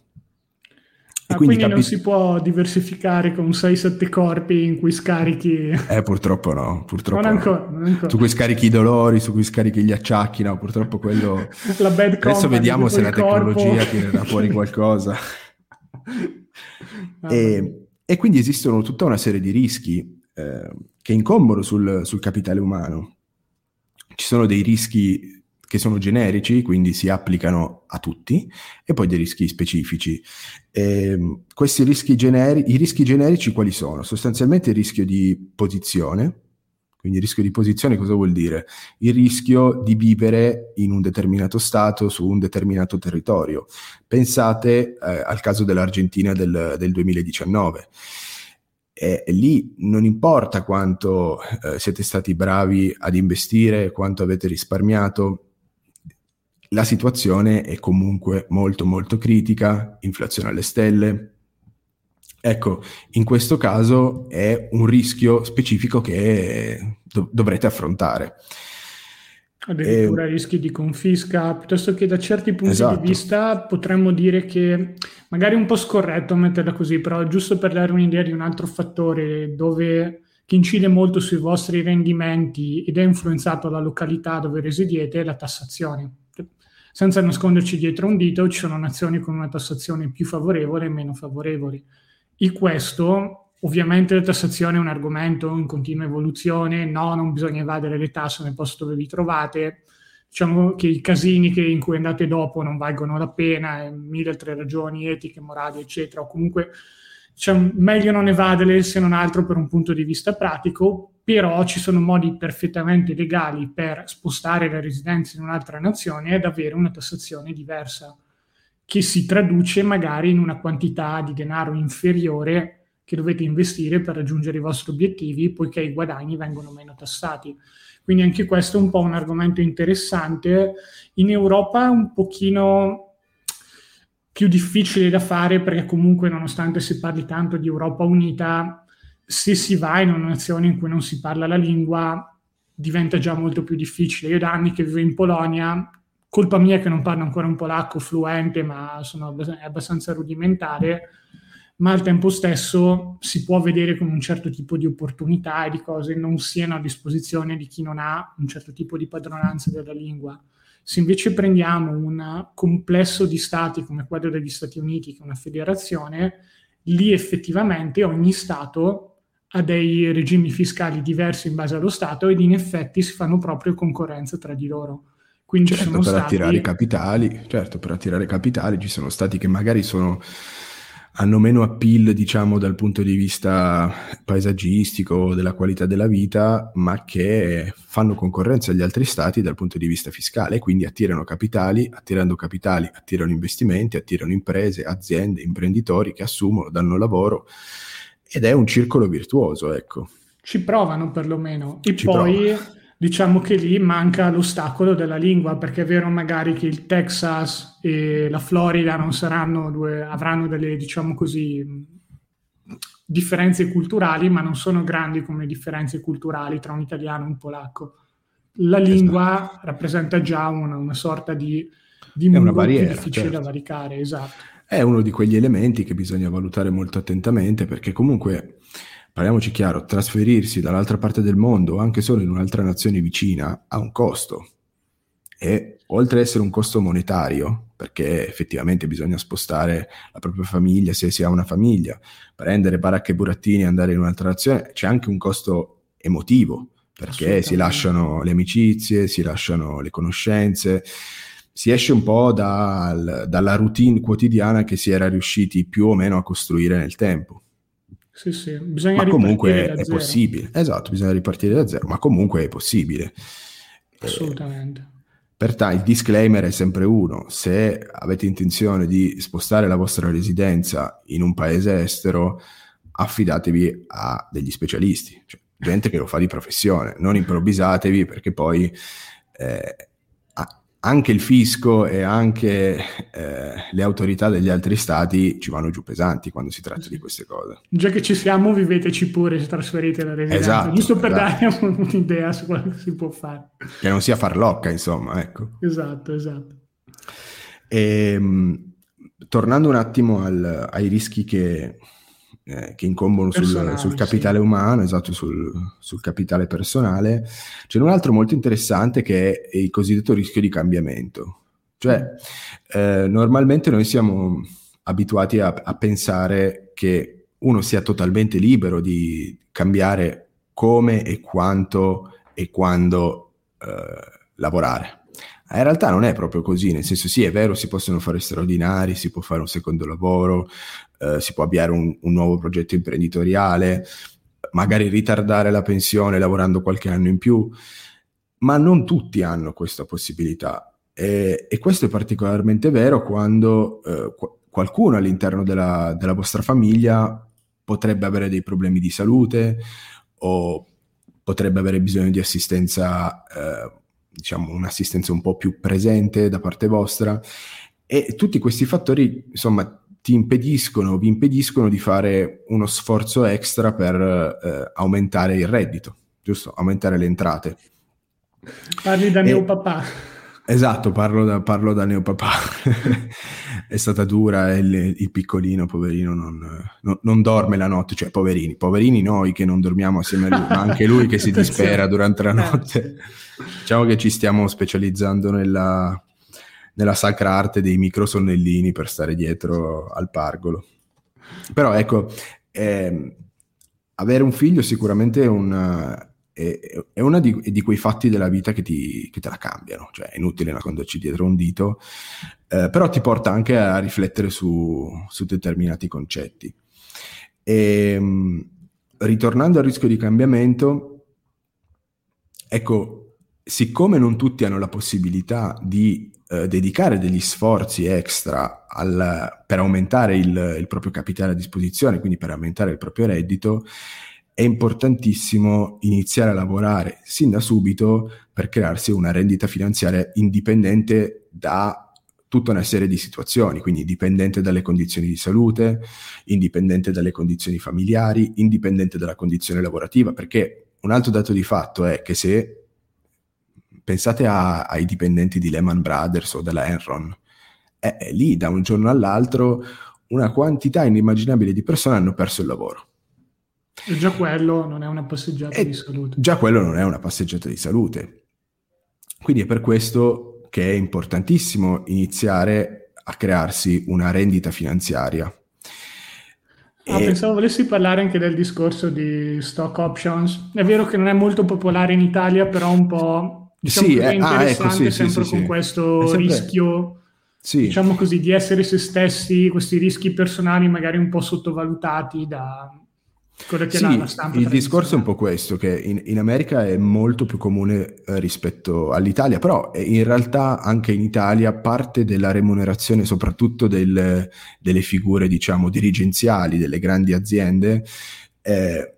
Ah, quindi, quindi capi- non si può diversificare con 6-7 corpi in cui scarichi... Eh, purtroppo no, purtroppo non ancora, non ancora. Su cui scarichi i dolori, su cui scarichi gli acciacchi, no, purtroppo quello... la bad Adesso vediamo se la tecnologia tirerà fuori qualcosa. Ah, e, e, quindi esistono tutta una serie di rischi eh, che incombono sul, sul capitale umano. Ci sono dei rischi che sono generici, quindi si applicano a tutti, e poi dei rischi specifici. E, ehm, questi rischi generi- i rischi generici quali sono? Sostanzialmente il rischio di posizione, quindi il rischio di posizione cosa vuol dire? Il rischio di vivere in un determinato stato su un determinato territorio. Pensate eh, al caso dell'Argentina del, del 2019 e, lì non importa quanto eh, siete stati bravi ad investire, quanto avete risparmiato, la situazione è comunque molto molto critica, inflazione alle stelle. Ecco, in questo caso è un rischio specifico che do- dovrete affrontare. Addirittura e... rischi di confisca, piuttosto che da certi punti esatto. di vista potremmo dire che magari un po' scorretto metterla così, però giusto per dare un'idea di un altro fattore dove, che incide molto sui vostri rendimenti ed è influenzato dalla località dove residiete, è la tassazione. Senza nasconderci dietro un dito, ci sono nazioni con una tassazione più favorevole e meno favorevoli. In questo Ovviamente la tassazione è un argomento in continua evoluzione, no, non bisogna evadere le tasse nel posto dove vi trovate, diciamo che i casini che, in cui andate dopo non valgono la pena, e mille altre ragioni etiche, morali, eccetera, o comunque cioè, meglio non evadere se non altro per un punto di vista pratico, però ci sono modi perfettamente legali per spostare la residenza in un'altra nazione ed avere una tassazione diversa, che si traduce magari in una quantità di denaro inferiore che dovete investire per raggiungere i vostri obiettivi, poiché i guadagni vengono meno tassati. Quindi anche questo è un po' un argomento interessante. In Europa un pochino più difficile da fare perché comunque nonostante si parli tanto di Europa unita, se si va in una nazione in cui non si parla la lingua diventa già molto più difficile. Io da anni che vivo in Polonia, colpa mia che non parlo ancora un polacco fluente, ma sono abbastanza rudimentare, ma al tempo stesso si può vedere come un certo tipo di opportunità e di cose non siano a disposizione di chi non ha un certo tipo di padronanza della lingua. Se invece prendiamo un complesso di stati come quello degli Stati Uniti, che è una federazione, lì effettivamente ogni Stato ha dei regimi fiscali diversi in base allo Stato ed in effetti si fanno proprio concorrenza tra di loro. Quindi certo, per stati... attirare capitali, certo, per attirare capitali ci sono stati che magari sono, hanno meno appeal, diciamo, dal punto di vista paesaggistico, della qualità della vita, ma che fanno concorrenza agli altri stati dal punto di vista fiscale, quindi attirano capitali, attirando capitali, attirano investimenti, attirano imprese, aziende, imprenditori che assumono, danno lavoro ed è un circolo virtuoso, ecco. Ci provano perlomeno. E Ci poi... Prova diciamo che lì manca l'ostacolo della lingua, perché è vero magari che il Texas e la Florida non saranno due, avranno delle, diciamo così, differenze culturali, ma non sono grandi come differenze culturali tra un italiano e un polacco. La lingua esatto. rappresenta già una, una sorta di, di muro barriera, difficile certo. da varicare, esatto. È uno di quegli elementi che bisogna valutare molto attentamente, perché comunque parliamoci chiaro, trasferirsi dall'altra parte del mondo, anche solo in un'altra nazione vicina, ha un costo. E oltre ad essere un costo monetario, perché effettivamente bisogna spostare la propria famiglia, se si ha una famiglia, prendere baracche e burattini e andare in un'altra nazione, c'è anche un costo emotivo, perché si lasciano le amicizie, si lasciano le conoscenze, si esce un po' dal, dalla routine quotidiana che si era riusciti più o meno a costruire nel tempo. Sì, sì, bisogna ma comunque è zero. possibile. Esatto, bisogna ripartire da zero, ma comunque è possibile. Assolutamente. Eh, Pertanto il disclaimer è sempre uno, se avete intenzione di spostare la vostra residenza in un paese estero, affidatevi a degli specialisti, cioè gente che lo fa di professione, non improvvisatevi perché poi eh, anche il fisco e anche eh, le autorità degli altri stati ci vanno giù pesanti quando si tratta di queste cose. Già che ci siamo, viveteci pure se trasferite la residenza, esatto, giusto per esatto. dare un'idea su quello che si può fare. Che non sia farlocca, insomma, ecco. Esatto, esatto. E, ehm, tornando un attimo al, ai rischi che, eh, che incombono sul, sul, capitale sì. umano, esatto, sul, sul, capitale personale. C'è un altro molto interessante che è il cosiddetto rischio di cambiamento. Cioè, eh, normalmente noi siamo abituati a, a, pensare che uno sia totalmente libero di cambiare come e quanto e quando eh, lavorare. In realtà non è proprio così, nel senso sì, è vero, si possono fare straordinari, si può fare un secondo lavoro, eh, si può avviare un, un, nuovo progetto imprenditoriale, magari ritardare la pensione lavorando qualche anno in più, ma non tutti hanno questa possibilità. E, e questo è particolarmente vero quando eh, qualcuno all'interno della, della vostra famiglia potrebbe avere dei problemi di salute o potrebbe avere bisogno di assistenza, eh, diciamo un'assistenza un po' più presente da parte vostra e tutti questi fattori, insomma, ti impediscono, vi impediscono di fare uno sforzo extra per eh, aumentare il reddito, giusto? Aumentare le entrate. Parli da e, neopapà. Esatto, parlo da, parlo da neopapà. È stata dura il, il piccolino, poverino, non, non, non, dorme la notte, cioè poverini, poverini noi che non dormiamo assieme a lui, ma anche lui che si dispera durante la notte. Diciamo che ci stiamo specializzando nella, nella sacra arte dei microsonnellini per stare dietro al pargolo. Però ecco, eh, avere un figlio sicuramente è, un, è, è uno di, di, quei fatti della vita che, ti, che, te la cambiano, cioè è inutile nasconderci dietro un dito, eh, però ti porta anche a riflettere su, su determinati concetti. E, ehm, ritornando al rischio di cambiamento, ecco, siccome non tutti hanno la possibilità di eh, dedicare degli sforzi extra al, per aumentare il, il, proprio capitale a disposizione, quindi per aumentare il proprio reddito, è importantissimo iniziare a lavorare sin da subito per crearsi una rendita finanziaria indipendente da tutta una serie di situazioni, quindi indipendente dalle condizioni di salute, indipendente dalle condizioni familiari, indipendente dalla condizione lavorativa, perché un altro dato di fatto è che se pensate a, ai dipendenti di Lehman Brothers o della Enron, eh, eh, lì da un giorno all'altro una quantità inimmaginabile di persone hanno perso il lavoro. E già quello non è una passeggiata e di salute. Già quello non è una passeggiata di salute. Quindi è per questo che è importantissimo iniziare a crearsi una rendita finanziaria. Ah, e... Pensavo volessi parlare anche del discorso di stock options. È vero che non è molto popolare in Italia, però un po' Diciamo sì, è interessante ah, ecco, sì, sempre sì, con questo sempre... rischio diciamo così, di essere se stessi, questi rischi personali magari un po' sottovalutati da quello che sì, la stampa. Il discorso è un po' questo, che in, in America è molto più comune eh, rispetto all'Italia, però eh, in realtà anche in Italia parte della remunerazione, soprattutto del, delle figure, diciamo, dirigenziali delle grandi aziende, eh,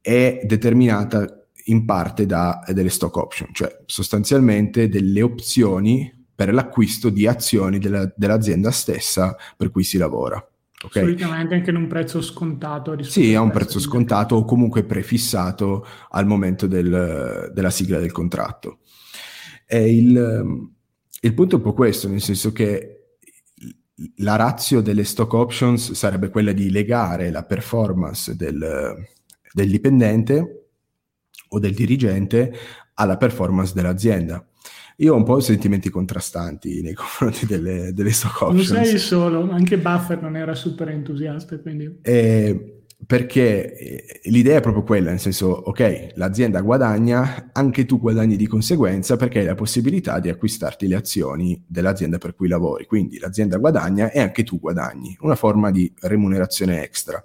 è determinata in parte da delle stock option, cioè sostanzialmente delle opzioni per l'acquisto di azioni della, dell'azienda stessa per cui si lavora. Okay? Solitamente anche in un prezzo scontato. Sì, a un prezzo scontato o comunque prefissato al momento del, della sigla del contratto. Il, il, punto è un po' questo, nel senso che la razio delle stock options sarebbe quella di legare la performance del, del dipendente o del dirigente alla performance dell'azienda. Io ho un po' sentimenti contrastanti nei confronti delle, delle stock options. Non sei solo, anche Buffer non era super entusiasta. Quindi... Eh, perché eh, l'idea è proprio quella, nel senso, ok, l'azienda guadagna, anche tu guadagni di conseguenza perché hai la possibilità di acquistarti le azioni dell'azienda per cui lavori. Quindi l'azienda guadagna e anche tu guadagni, una forma di remunerazione extra.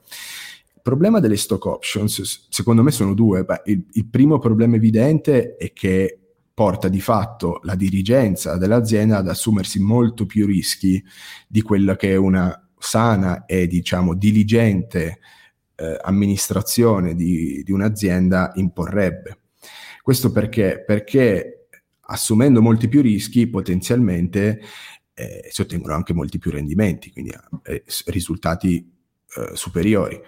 Problema delle stock options, secondo me, sono due. Beh, il, il primo problema evidente è che porta di fatto la dirigenza dell'azienda ad assumersi molto più rischi di quella che una sana e diciamo diligente eh, amministrazione di, di un'azienda imporrebbe. Questo perché? Perché assumendo molti più rischi potenzialmente eh, si ottengono anche molti più rendimenti, quindi eh, risultati eh, superiori.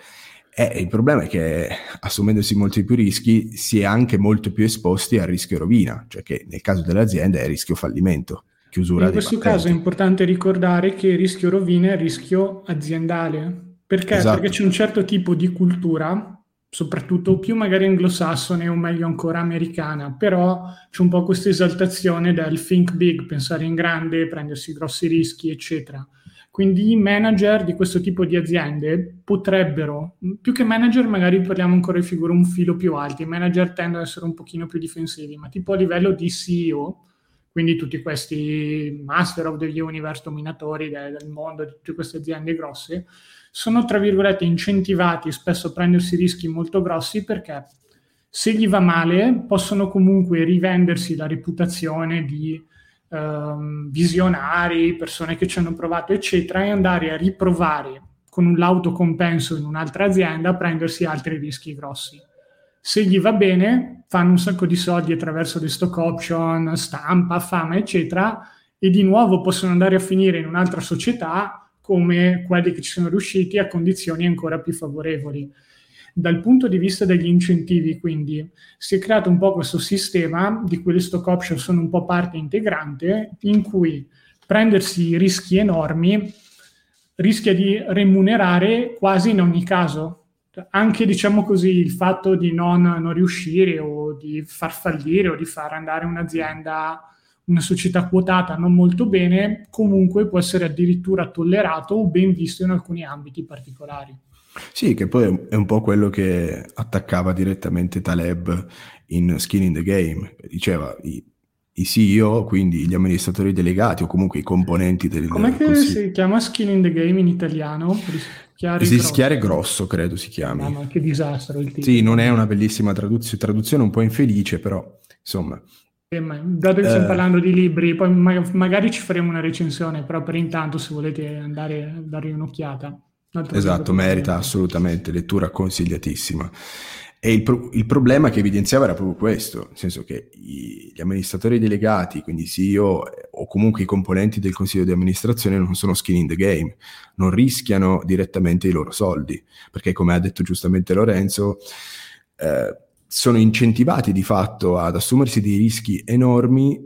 Eh, il problema è che assumendosi molti più rischi si è anche molto più esposti al rischio rovina, cioè che nel caso dell'azienda è rischio fallimento. Chiusura In questo caso è importante ricordare che il rischio rovina è il rischio aziendale. Perché? Esatto. Perché c'è un certo tipo di cultura, soprattutto più magari anglosassone o meglio ancora americana, però c'è un po' questa esaltazione del think big, pensare in grande, prendersi grossi rischi, eccetera. Quindi i manager di questo tipo di aziende potrebbero, più che manager magari parliamo ancora di figure un filo più alti, i manager tendono ad essere un pochino più difensivi, ma tipo a livello di CEO, quindi tutti questi master of the universe dominatori del, del mondo, di tutte queste aziende grosse, sono tra virgolette incentivati spesso a prendersi rischi molto grossi perché se gli va male possono comunque rivendersi la reputazione di ehm, visionari, persone che ci hanno provato, eccetera, e andare a riprovare con un lauto compenso in un'altra azienda a prendersi altri rischi grossi. Se gli va bene, fanno un sacco di soldi attraverso le stock option, stampa, fama, eccetera, e di nuovo possono andare a finire in un'altra società come quelli che ci sono riusciti a condizioni ancora più favorevoli. Dal punto di vista degli incentivi, quindi, si è creato un po' questo sistema di cui le stock option sono un po' parte integrante, in cui prendersi rischi enormi rischia di remunerare quasi in ogni caso. Anche, diciamo così, il fatto di non, non riuscire o di far fallire o di far andare un'azienda una società quotata non molto bene, comunque può essere addirittura tollerato o ben visto in alcuni ambiti particolari. Sì, che poi è un po' quello che attaccava direttamente Taleb in Skin in the Game. Diceva i, i CEO, quindi gli amministratori delegati o comunque i componenti del Com'è che consiglio. si chiama Skin in the Game in italiano? Rischiare, Rischiare grosso. grosso, credo si chiami. Mamma, che disastro il titolo. Sì, non è una bellissima traduzione, traduzione un po' infelice, però insomma... Eh, dato che stiamo eh, parlando di libri, poi magari ci faremo una recensione, però per intanto se volete andare a dare un'occhiata. Esatto, merita assolutamente, lettura consigliatissima. E il, pro- il, problema che evidenziava era proprio questo, nel senso che i- gli amministratori delegati, quindi CEO eh, o comunque i componenti del consiglio di amministrazione non sono skin in the game, non rischiano direttamente i loro soldi, perché come ha detto giustamente Lorenzo, eh, sono incentivati di fatto ad assumersi dei rischi enormi,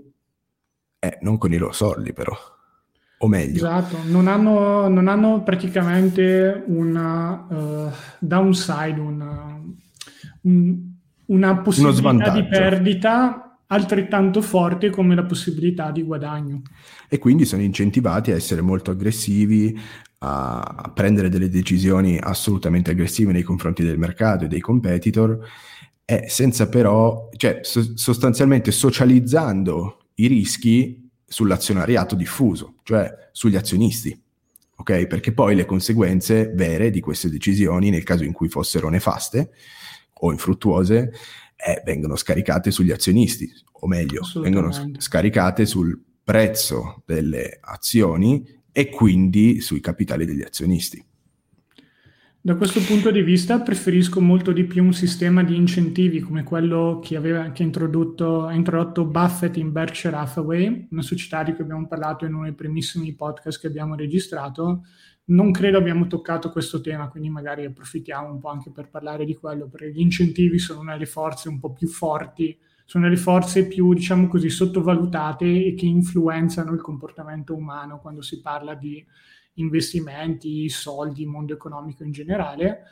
eh, non con i loro soldi però o meglio. Esatto, non hanno, non hanno praticamente una uh, downside, una, un, una possibilità di perdita altrettanto forte come la possibilità di guadagno. E quindi sono incentivati a essere molto aggressivi, a prendere delle decisioni assolutamente aggressive nei confronti del mercato e dei competitor e senza però, cioè so- sostanzialmente socializzando i rischi sull'azionariato diffuso, cioè sugli azionisti. Ok? Perché poi le conseguenze vere di queste decisioni, nel caso in cui fossero nefaste o infruttuose, eh, vengono scaricate sugli azionisti, o meglio, vengono scaricate sul prezzo delle azioni e quindi sui capitali degli azionisti. Da questo punto di vista preferisco molto di più un sistema di incentivi come quello che, aveva, che ha, introdotto, Buffett in Berkshire Hathaway, una società di cui abbiamo parlato in uno dei primissimi podcast che abbiamo registrato. Non credo abbiamo toccato questo tema, quindi magari approfittiamo un po' anche per parlare di quello, perché gli incentivi sono una delle forze un po' più forti, sono le forze più, diciamo così, sottovalutate e che influenzano il comportamento umano quando si parla di investimenti, soldi, mondo economico in generale,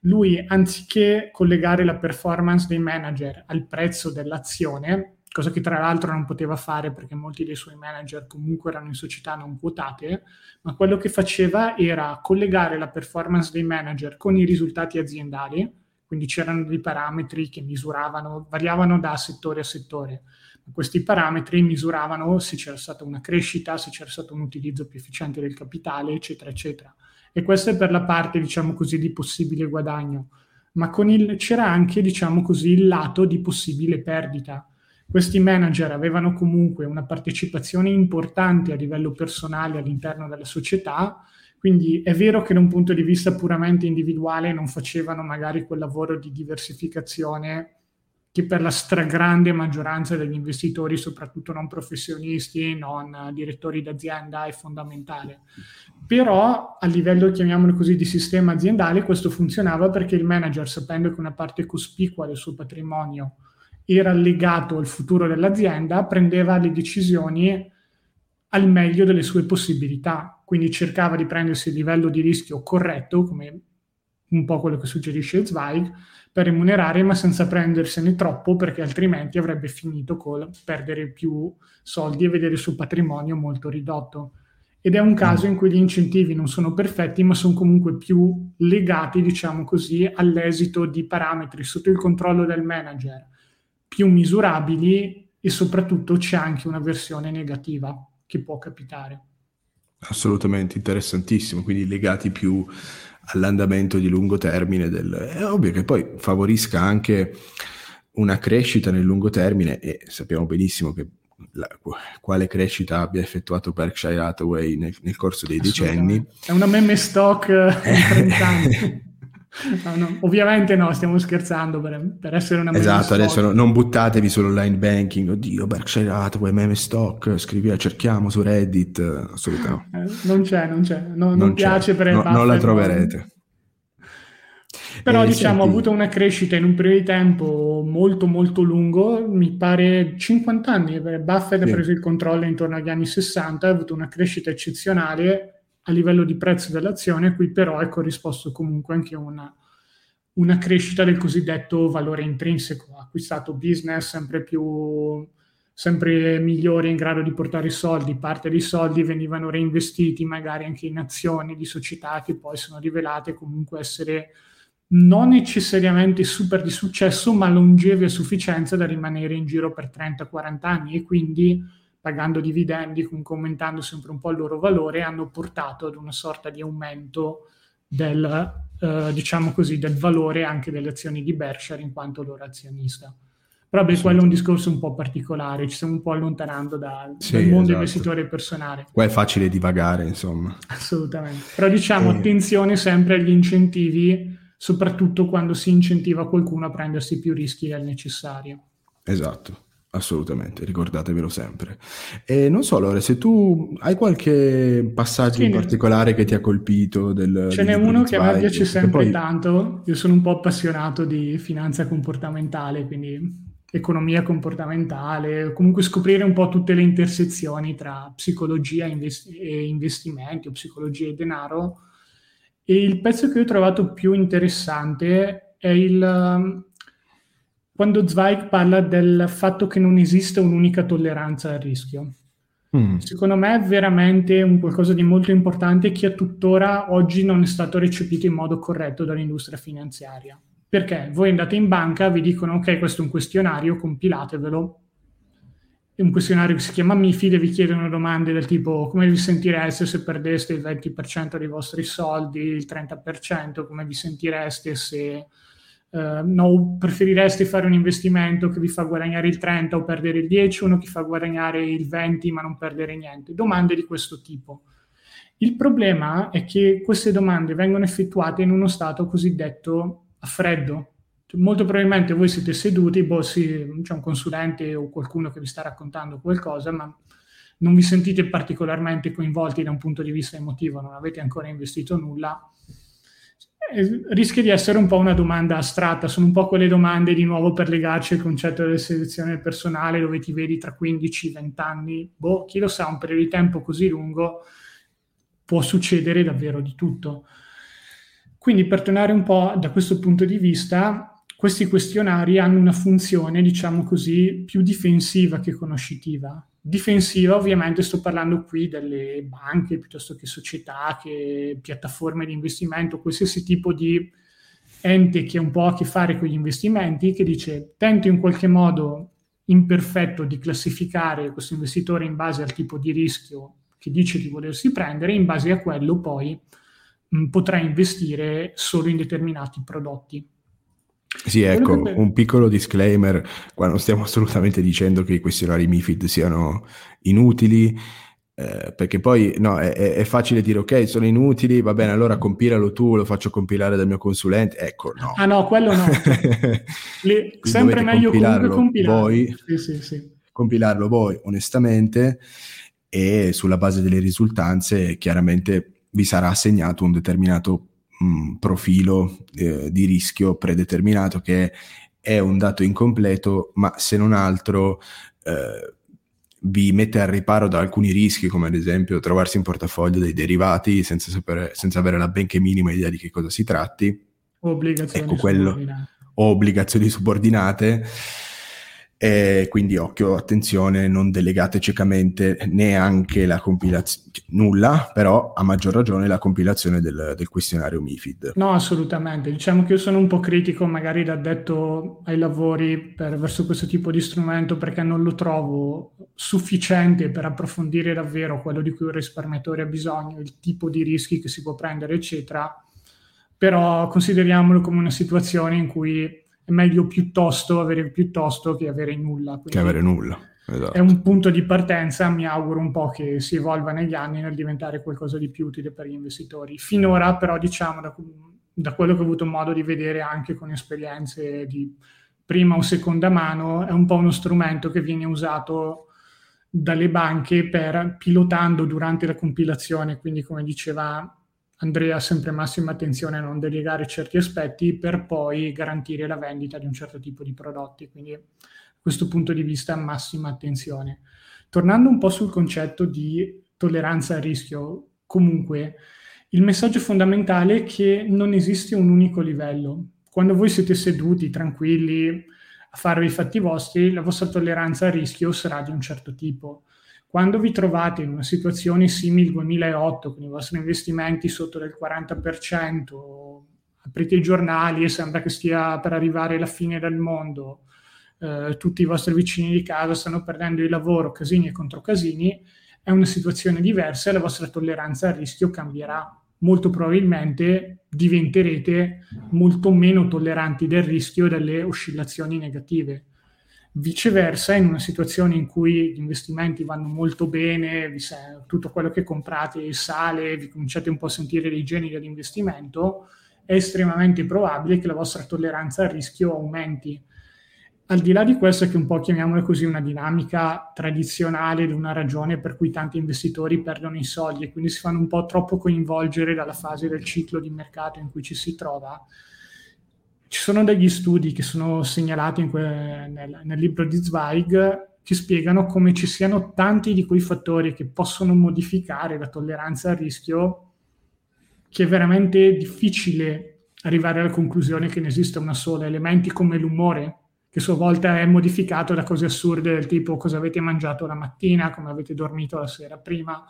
lui anziché collegare la performance dei manager al prezzo dell'azione, cosa che tra l'altro non poteva fare perché molti dei suoi manager comunque erano in società non quotate, ma quello che faceva era collegare la performance dei manager con i risultati aziendali, quindi c'erano dei parametri che misuravano, variavano da settore a settore questi parametri misuravano se c'era stata una crescita, se c'era stato un utilizzo più efficiente del capitale, eccetera, eccetera. E questo è per la parte, diciamo così, di possibile guadagno. Ma il, c'era anche, diciamo così, il lato di possibile perdita. Questi manager avevano comunque una partecipazione importante a livello personale all'interno della società, quindi è vero che da un punto di vista puramente individuale non facevano magari quel lavoro di diversificazione che per la stragrande maggioranza degli investitori, soprattutto non professionisti, non direttori d'azienda, è fondamentale. Però a livello, chiamiamolo così, di sistema aziendale, questo funzionava perché il manager, sapendo che una parte cospicua del suo patrimonio era legato al futuro dell'azienda, prendeva le decisioni al meglio delle sue possibilità. Quindi cercava di prendersi il livello di rischio corretto, come un po' quello che suggerisce Zweig, per remunerare, ma senza prendersene troppo, perché altrimenti avrebbe finito col perdere più soldi e vedere il suo patrimonio molto ridotto. Ed è un caso in cui gli incentivi non sono perfetti, ma sono comunque più legati, diciamo così, all'esito di parametri sotto il controllo del manager, più misurabili e soprattutto c'è anche una versione negativa che può capitare. Assolutamente interessantissimo, quindi legati più all'andamento di lungo termine del... È ovvio che poi favorisca anche una crescita nel lungo termine e sappiamo benissimo che la, quale crescita abbia effettuato Berkshire Hathaway nel, nel corso dei decenni. È una meme stock in 30 anni. No, no, ovviamente no, stiamo scherzando per, per essere una Esatto, adesso no, non buttatevi sull'online banking, oddio Berkshire Hathaway, meme stock, scrivi, cerchiamo su Reddit, assolutamente no. Eh, non c'è, non c'è, no, non, non piace per no, Non la troverete. Però eh, diciamo senti... ha avuto una crescita in un periodo di tempo molto molto lungo, mi pare 50 anni, Buffett sì. ha preso il controllo intorno agli anni 60, ha avuto una crescita eccezionale a livello di prezzo dell'azione, a cui però è corrisposto comunque anche una, una crescita del cosiddetto valore intrinseco, acquistato business sempre più sempre migliori in grado di portare soldi, parte dei soldi venivano reinvestiti magari anche in azioni di società che poi sono rivelate comunque essere non necessariamente super di successo, ma longeve a sufficienza da rimanere in giro per 30-40 anni e quindi pagando dividendi, aumentando sempre un po' il loro valore, hanno portato ad una sorta di aumento del, eh, diciamo così, del valore anche delle azioni di Berkshire in quanto loro azionista. Però beh, quello è un discorso un po' particolare, ci stiamo un po' allontanando da, sì, dal mondo esatto. investitore personale. Qua è facile divagare, insomma. Assolutamente. Però diciamo e... attenzione sempre agli incentivi, soprattutto quando si incentiva qualcuno a prendersi più rischi del necessario. Esatto. Assolutamente, ricordatevelo sempre. E non so, Lore, se tu hai qualche passaggio sì, in particolare che ti ha colpito del... Ce n'è uno che a me piace sempre poi... tanto, io sono un po' appassionato di finanza comportamentale, quindi economia comportamentale, comunque scoprire un po' tutte le intersezioni tra psicologia e investimenti o psicologia e denaro. E il pezzo che ho trovato più interessante è il quando Zweig parla del fatto che non esiste un'unica tolleranza al rischio. Mm. Secondo me è veramente un qualcosa di molto importante che a tuttora oggi non è stato recepito in modo corretto dall'industria finanziaria. Perché voi andate in banca, vi dicono ok, questo è un questionario, compilatevelo. È un questionario che si chiama MIFID e vi chiedono domande del tipo come vi sentireste se perdeste il 20% dei vostri soldi, il 30%, come vi sentireste se Uh, no, preferireste fare un investimento che vi fa guadagnare il 30 o perdere il 10, uno che fa guadagnare il 20 ma non perdere niente. Domande di questo tipo. Il problema è che queste domande vengono effettuate in uno stato cosiddetto a freddo. Cioè, molto probabilmente voi siete seduti, boh, sì, c'è un consulente o qualcuno che vi sta raccontando qualcosa, ma non vi sentite particolarmente coinvolti da un punto di vista emotivo, non avete ancora investito nulla rischia di essere un po' una domanda astratta, sono un po' quelle domande di nuovo per legarci al concetto della selezione personale dove ti vedi tra 15-20 anni, boh, chi lo sa, un periodo di tempo così lungo può succedere davvero di tutto. Quindi per tornare un po' da questo punto di vista, questi questionari hanno una funzione, diciamo così, più difensiva che conoscitiva difensiva ovviamente sto parlando qui delle banche piuttosto che società, che piattaforme di investimento, qualsiasi tipo di ente che ha un po' a che fare con gli investimenti, che dice tento in qualche modo imperfetto di classificare questo investitore in base al tipo di rischio che dice di volersi prendere, in base a quello poi potrà investire solo in determinati prodotti. Sì, ecco, un piccolo disclaimer, qua non stiamo assolutamente dicendo che i questionari MIFID siano inutili, eh, perché poi no, è, è, facile dire ok, sono inutili, va bene, allora compilalo tu, lo faccio compilare dal mio consulente, ecco, no. Ah no, quello no. Le, sempre meglio comunque compilarlo. Voi, sì, sì, sì. Compilarlo voi, onestamente, e sulla base delle risultanze chiaramente vi sarà assegnato un determinato mh, profilo eh, di rischio predeterminato che è un dato incompleto, ma se non altro eh, vi mette al riparo da alcuni rischi, come ad esempio trovarsi in portafoglio dei derivati senza, sapere, senza avere la benché minima idea di che cosa si tratti. Obbligazioni ecco quello. O obbligazioni subordinate e quindi occhio, attenzione, non delegate ciecamente neanche la compilazione, nulla, però a maggior ragione la compilazione del, del, questionario MIFID. No, assolutamente. Diciamo che io sono un po' critico magari da detto ai lavori per, verso questo tipo di strumento perché non lo trovo sufficiente per approfondire davvero quello di cui un risparmiatore ha bisogno, il tipo di rischi che si può prendere, eccetera. Però consideriamolo come una situazione in cui è meglio piuttosto avere piuttosto che avere nulla. Quindi che avere nulla. Esatto. È un punto di partenza, mi auguro un po' che si evolva negli anni nel diventare qualcosa di più utile per gli investitori. Finora però diciamo da, da quello che ho avuto modo di vedere anche con esperienze di prima o seconda mano, è un po' uno strumento che viene usato dalle banche per pilotando durante la compilazione, quindi come diceva Andrea sempre massima attenzione a non delegare certi aspetti per poi garantire la vendita di un certo tipo di prodotti. Quindi da questo punto di vista massima attenzione. Tornando un po' sul concetto di tolleranza al rischio, comunque il messaggio fondamentale è che non esiste un unico livello. Quando voi siete seduti, tranquilli, a fare i fatti vostri, la vostra tolleranza al rischio sarà di un certo tipo. Quando vi trovate in una situazione simile al 2008, con i vostri investimenti sotto del 40%, aprite i giornali e sembra che stia per arrivare la fine del mondo, eh, tutti i vostri vicini di casa stanno perdendo il lavoro, casini e contro casini, è una situazione diversa e la vostra tolleranza al rischio cambierà. Molto probabilmente diventerete molto meno tolleranti del rischio e delle oscillazioni negative. Viceversa, in una situazione in cui gli investimenti vanno molto bene, tutto quello che comprate sale, vi cominciate un po' a sentire dei geni dell'investimento, è estremamente probabile che la vostra tolleranza al rischio aumenti. Al di là di questo, che un po' chiamiamola così una dinamica tradizionale di una ragione per cui tanti investitori perdono i soldi e quindi si fanno un po' troppo coinvolgere dalla fase del ciclo di mercato in cui ci si trova, ci sono degli studi che sono segnalati que- nel, nel, libro di Zweig che spiegano come ci siano tanti di quei fattori che possono modificare la tolleranza al rischio che è veramente difficile arrivare alla conclusione che ne esista una sola. Elementi come l'umore, che a sua volta è modificato da cose assurde del tipo cosa avete mangiato la mattina, come avete dormito la sera prima.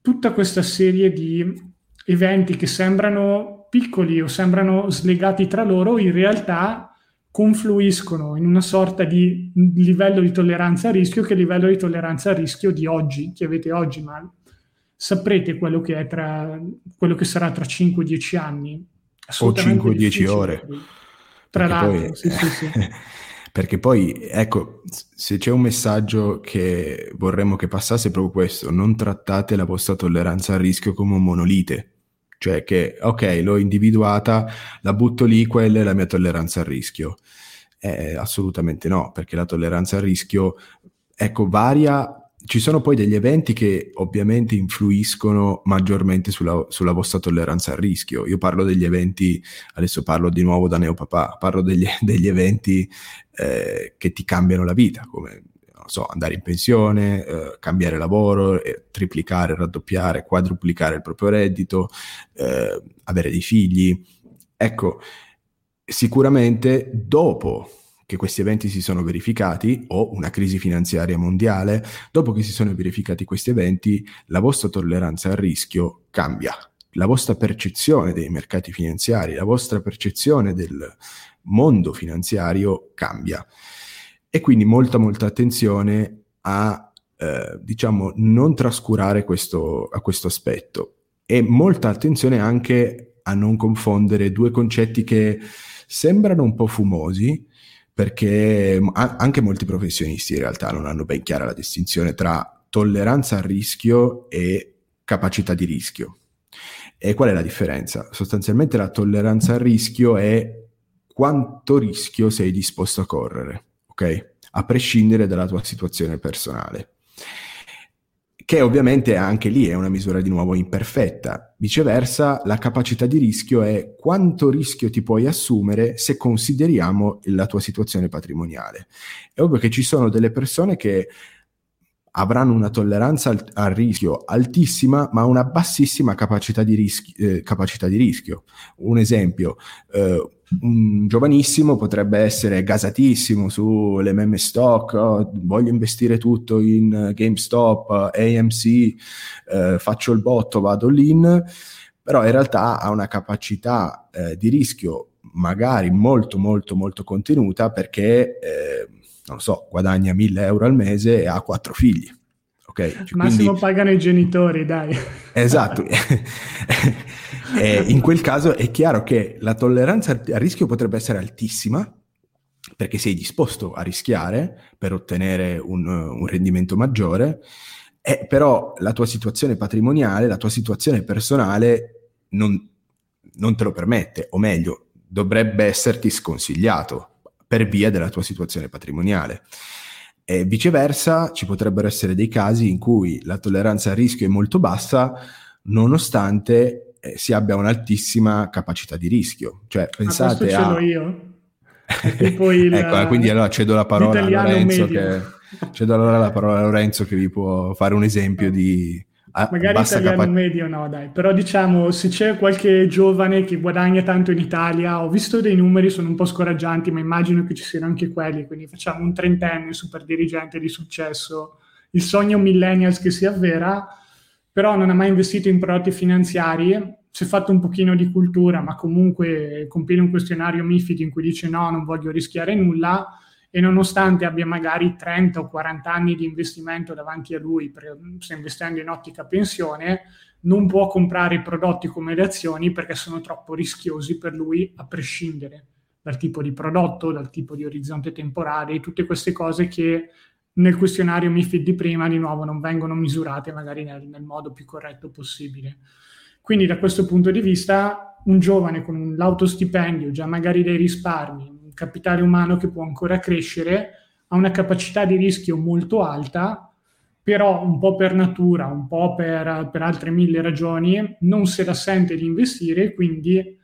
Tutta questa serie di eventi che sembrano piccoli o sembrano slegati tra loro, in realtà confluiscono in una sorta di livello di tolleranza a rischio che è il livello di tolleranza a rischio di oggi, che avete oggi, ma saprete quello che, tra, quello che sarà tra 5-10 anni. O 5-10 ore. Tra l'altro, poi, sì, sì, sì. perché poi, ecco, se c'è un messaggio che vorremmo che passasse è proprio questo, non trattate la vostra tolleranza a rischio come un monolite, cioè che, ok, l'ho individuata, la butto lì, quella è la mia tolleranza al rischio. Eh, assolutamente no, perché la tolleranza al rischio, ecco, varia ci sono poi degli eventi che ovviamente influiscono maggiormente sulla, sulla, vostra tolleranza al rischio. Io parlo degli eventi, adesso parlo di nuovo da neopapà, parlo degli, degli eventi eh, che ti cambiano la vita, come so, andare in pensione, eh, cambiare lavoro, eh, triplicare, raddoppiare, quadruplicare il proprio reddito, eh, avere dei figli. Ecco, sicuramente dopo che questi eventi si sono verificati, o una crisi finanziaria mondiale, dopo che si sono verificati questi eventi, la vostra tolleranza al rischio cambia. La vostra percezione dei mercati finanziari, la vostra percezione del mondo finanziario cambia. E quindi molta, molta attenzione a, eh, diciamo, non trascurare questo, a questo aspetto. E molta attenzione anche a non confondere due concetti che sembrano un po' fumosi, perché anche molti professionisti in realtà non hanno ben chiara la distinzione tra tolleranza al rischio e capacità di rischio. E qual è la differenza? Sostanzialmente la tolleranza al rischio è quanto rischio sei disposto a correre, ok? A prescindere dalla tua situazione personale che ovviamente anche lì è una misura di nuovo imperfetta. Viceversa, la capacità di rischio è quanto rischio ti puoi assumere se consideriamo la tua situazione patrimoniale. È ovvio che ci sono delle persone che avranno una tolleranza al, al rischio altissima, ma una bassissima capacità di, rischi, eh, capacità di rischio. Un esempio, eh, un giovanissimo potrebbe essere gasatissimo sulle meme stock, oh, voglio investire tutto in GameStop, AMC, eh, faccio il botto, vado l'in, però in realtà ha una capacità eh, di rischio magari molto molto molto contenuta perché, eh, non so, guadagna 1000 euro al mese e ha quattro figli. Okay? Cioè, Massimo quindi... pagano i genitori, dai. Esatto. in quel caso è chiaro che la tolleranza al rischio potrebbe essere altissima perché sei disposto a rischiare per ottenere un, un rendimento maggiore, eh, però la tua situazione patrimoniale, la tua situazione personale non, non te lo permette, o meglio, dovrebbe esserti sconsigliato per via della tua situazione patrimoniale. E viceversa, ci potrebbero essere dei casi in cui la tolleranza al rischio è molto bassa, nonostante eh, si abbia un'altissima capacità di rischio. Cioè, pensate a... Il, ecco, quindi allora cedo la parola a Lorenzo che, cedo allora la parola a Lorenzo che vi può fare un esempio di Ah, Magari italiano capa- medio no, dai, però diciamo se c'è qualche giovane che guadagna tanto in Italia, ho visto dei numeri, sono un po' scoraggianti, ma immagino che ci siano anche quelli, quindi facciamo un trentenne super dirigente di successo, il sogno millennials che si avvera, però non ha mai investito in prodotti finanziari, si è fatto un pochino di cultura, ma comunque compila un questionario MIFID in cui dice no, non voglio rischiare nulla, e nonostante abbia magari 30 o 40 anni di investimento davanti a lui, sta investendo in ottica pensione, non può comprare prodotti come le azioni perché sono troppo rischiosi per lui a prescindere dal tipo di prodotto, dal tipo di orizzonte temporale, tutte queste cose che nel questionario MIFID di prima di nuovo non vengono misurate magari nel, nel modo più corretto possibile. Quindi da questo punto di vista un giovane con l'autostipendio, già magari dei risparmi, capitale umano che può ancora crescere, ha una capacità di rischio molto alta, però un po' per natura, un po' per, per altre mille ragioni, non se la sente di investire, quindi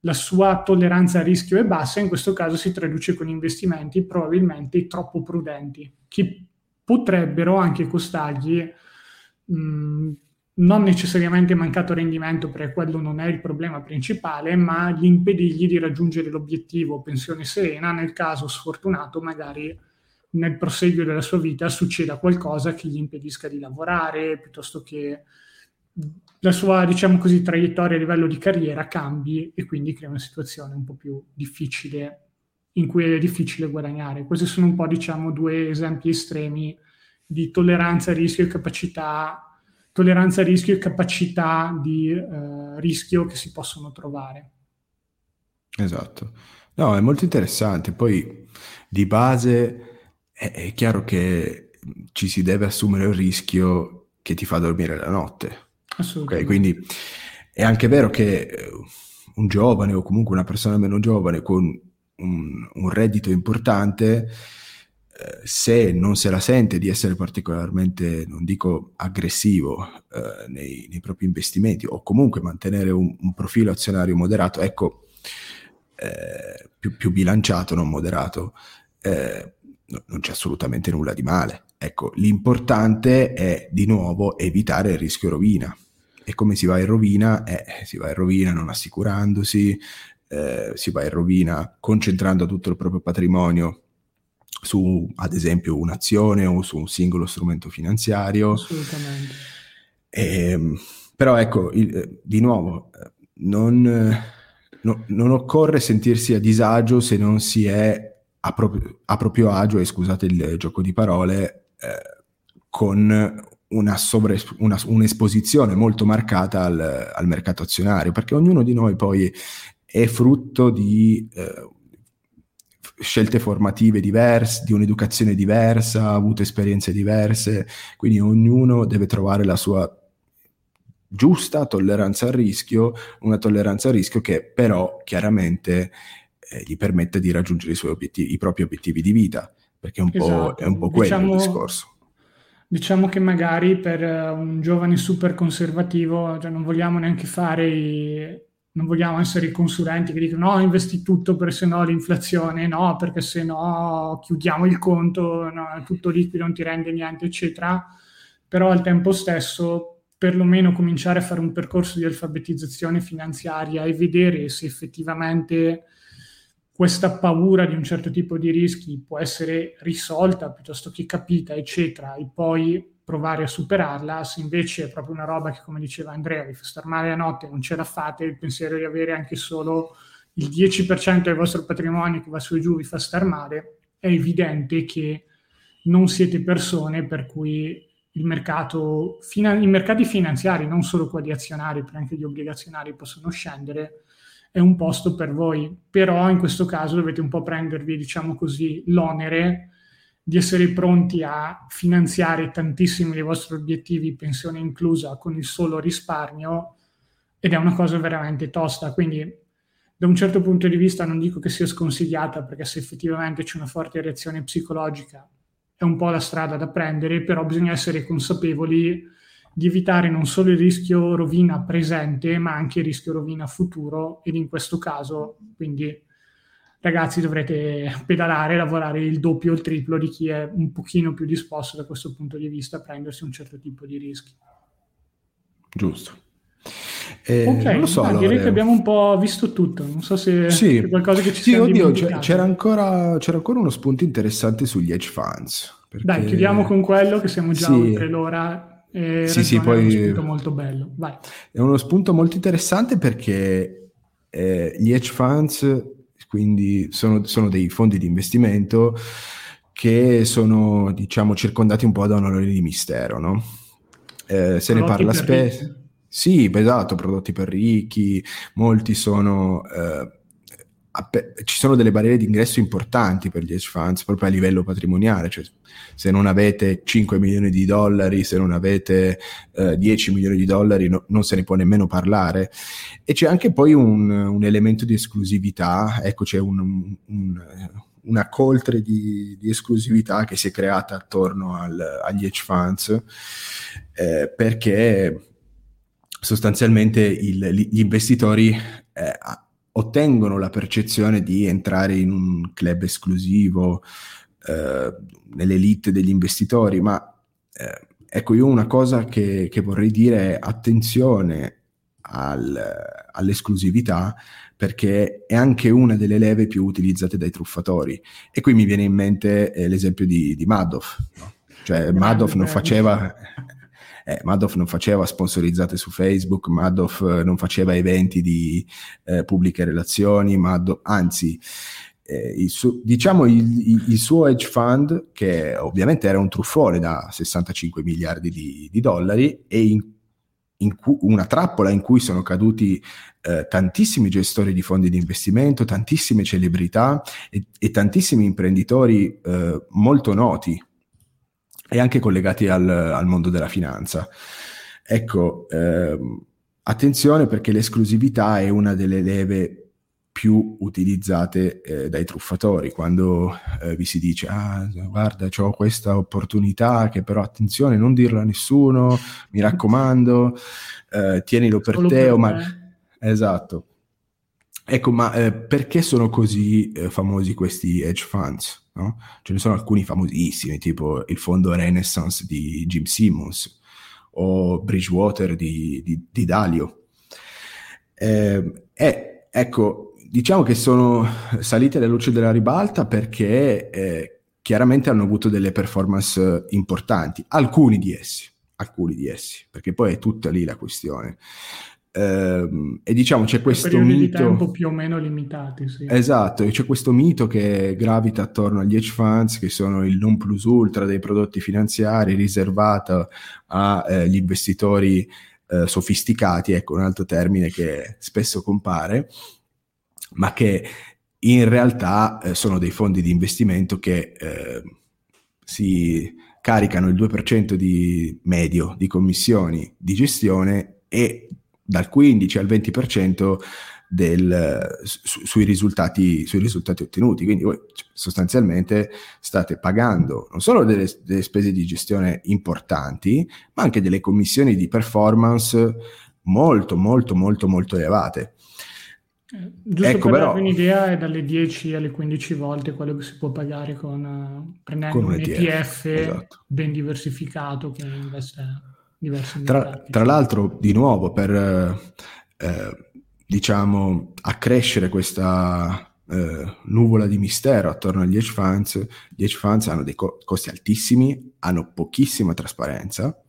la sua tolleranza a rischio è bassa, in questo caso si traduce con investimenti probabilmente troppo prudenti, che potrebbero anche costargli mh, non necessariamente mancato rendimento, perché quello non è il problema principale, ma gli impedirgli di raggiungere l'obiettivo pensione serena nel caso sfortunato magari nel proseguio della sua vita succeda qualcosa che gli impedisca di lavorare, piuttosto che la sua, diciamo così, traiettoria a livello di carriera cambi e quindi crea una situazione un po' più difficile in cui è difficile guadagnare. Questi sono un po', diciamo, due esempi estremi di tolleranza rischio e capacità, tolleranza a rischio e capacità di eh, rischio che si possono trovare. Esatto. No, è molto interessante. Poi di base è, è chiaro che ci si deve assumere il rischio che ti fa dormire la notte. Assolutamente. Okay, quindi è anche vero che eh, un giovane o comunque una persona meno giovane con un, un reddito importante, se non se la sente di essere particolarmente, non dico aggressivo eh, nei, nei, propri investimenti o comunque mantenere un, un profilo azionario moderato, ecco, eh, più, più, bilanciato, non moderato, eh, no, non c'è assolutamente nulla di male. Ecco, l'importante è di nuovo evitare il rischio rovina. E come si va in rovina? Eh, si va in rovina non assicurandosi, eh, si va in rovina concentrando tutto il proprio patrimonio su, ad esempio, un'azione o su un singolo strumento finanziario. Assolutamente. E, ehm, però ecco, il, eh, di nuovo, eh, non, no, non, occorre sentirsi a disagio se non si è a, pro- a proprio agio, e scusate il gioco di parole, eh, con una, sovra, una, un'esposizione molto marcata al, al, mercato azionario, perché ognuno di noi poi è frutto di eh, scelte formative diverse, di un'educazione diversa, ha avuto esperienze diverse, quindi ognuno deve trovare la sua giusta tolleranza al rischio, una tolleranza al rischio che però chiaramente eh, gli permette di raggiungere i, obiettivi, i propri obiettivi di vita, perché è un esatto. po', è un po quello diciamo, il discorso. Diciamo che magari per un giovane super conservativo, cioè non vogliamo neanche fare i, non vogliamo essere i consulenti che dicono no, investi tutto per se no l'inflazione, no, perché se no chiudiamo il conto, no, tutto liquido, non ti rende niente, eccetera. Però al tempo stesso, perlomeno cominciare a fare un percorso di alfabetizzazione finanziaria e vedere se effettivamente questa paura di un certo tipo di rischi può essere risolta piuttosto che capita, eccetera, e poi provare a superarla, se invece è proprio una roba che, come diceva Andrea, vi fa star male la notte, non ce la fate, il pensiero di avere anche solo il 10% del vostro patrimonio che va su e giù vi fa star male, è evidente che non siete persone per cui il mercato, i mercati finanziari, non solo quelli azionari, ma anche gli obbligazionari possono scendere, è un posto per voi. Però in questo caso dovete un po' prendervi, diciamo così, l'onere di essere pronti a finanziare tantissimi dei vostri obiettivi, pensione inclusa, con il solo risparmio, ed è una cosa veramente tosta. Quindi, da un certo punto di vista, non dico che sia sconsigliata, perché se effettivamente c'è una forte reazione psicologica, è un po' la strada da prendere, però bisogna essere consapevoli di evitare non solo il rischio rovina presente, ma anche il rischio rovina futuro, ed in questo caso, quindi ragazzi dovrete pedalare, lavorare il doppio o il triplo di chi è un pochino più disposto da questo punto di vista a prendersi un certo tipo di rischi. Giusto. Eh, ok, non lo so, ah, direi che abbiamo un po' visto tutto. Non so se sì. c'è qualcosa che ci sì, oddio, c'era ancora, c'era ancora uno spunto interessante sugli hedge funds. Perché... Dai, chiudiamo con quello che siamo già sì. oltre l'ora. E sì, sì, poi... È uno spunto molto bello. Vai. È uno spunto molto interessante perché eh, gli hedge funds quindi sono, sono dei fondi di investimento che sono, diciamo, circondati un po' da un onore di mistero, no? Eh, se ne parla spesso. Sì, esatto, prodotti per ricchi, molti sono... Eh, ci sono delle barriere di ingresso importanti per gli hedge funds proprio a livello patrimoniale, cioè se non avete 5 milioni di dollari, se non avete eh, 10 milioni di dollari no, non se ne può nemmeno parlare. E c'è anche poi un, un elemento di esclusività, ecco c'è un, un, una coltre di, di, esclusività che si è creata attorno al, agli hedge funds eh, perché sostanzialmente il, gli investitori eh, ottengono la percezione di entrare in un club esclusivo, eh, nell'elite degli investitori, ma eh, ecco io una cosa che, che vorrei dire è attenzione al, all'esclusività perché è anche una delle leve più utilizzate dai truffatori. E qui mi viene in mente eh, l'esempio di, di Madoff, no? cioè Madoff non faceva Eh, Madoff non faceva sponsorizzate su Facebook, Madoff non faceva eventi di eh, pubbliche relazioni, Madoff, anzi eh, il suo, diciamo il, il, suo hedge fund, che ovviamente era un truffone da 65 miliardi di, di dollari, e in, in cu- una trappola in cui sono caduti eh, tantissimi gestori di fondi di investimento, tantissime celebrità e, e tantissimi imprenditori eh, molto noti e anche collegati al, al mondo della finanza. Ecco, ehm, attenzione perché l'esclusività è una delle leve più utilizzate eh, dai truffatori quando eh, vi si dice ah guarda ho questa opportunità che però attenzione non dirlo a nessuno mi raccomando eh, tienilo per Solo te per ma... esatto. Ecco ma eh, perché sono così eh, famosi questi hedge funds no? ce ne sono alcuni famosissimi tipo il fondo Renaissance di Jim Simmons o Bridgewater di, di, di Dalio eh, e ecco diciamo che sono salite alla luce della ribalta perché eh, chiaramente hanno avuto delle performance importanti, alcuni di essi, alcuni di essi, perché poi è tutta lì la questione. Uh, e diciamo c'è questo mito di tempo più o meno limitati sì. esatto c'è questo mito che gravita attorno agli hedge funds che sono il non plus ultra dei prodotti finanziari riservato agli eh, investitori eh, sofisticati ecco un altro termine che spesso compare ma che in realtà eh, sono dei fondi di investimento che eh, si caricano il 2% di medio di commissioni di gestione e dal 15 al 20% del, su, sui, risultati, sui, risultati, ottenuti. Quindi voi sostanzialmente state pagando non solo delle, delle spese di gestione importanti, ma anche delle commissioni di performance molto, molto, molto, molto elevate. Eh, giusto ecco, per però, un'idea, è dalle 10 alle 15 volte quello che si può pagare con, uh, prendendo con un ETF, ETF esatto. ben diversificato che investe tra, tra l'altro, di nuovo, per eh, diciamo accrescere questa eh, nuvola di mistero attorno agli hedge funds, gli hedge funds hanno dei co- costi altissimi, hanno pochissima trasparenza,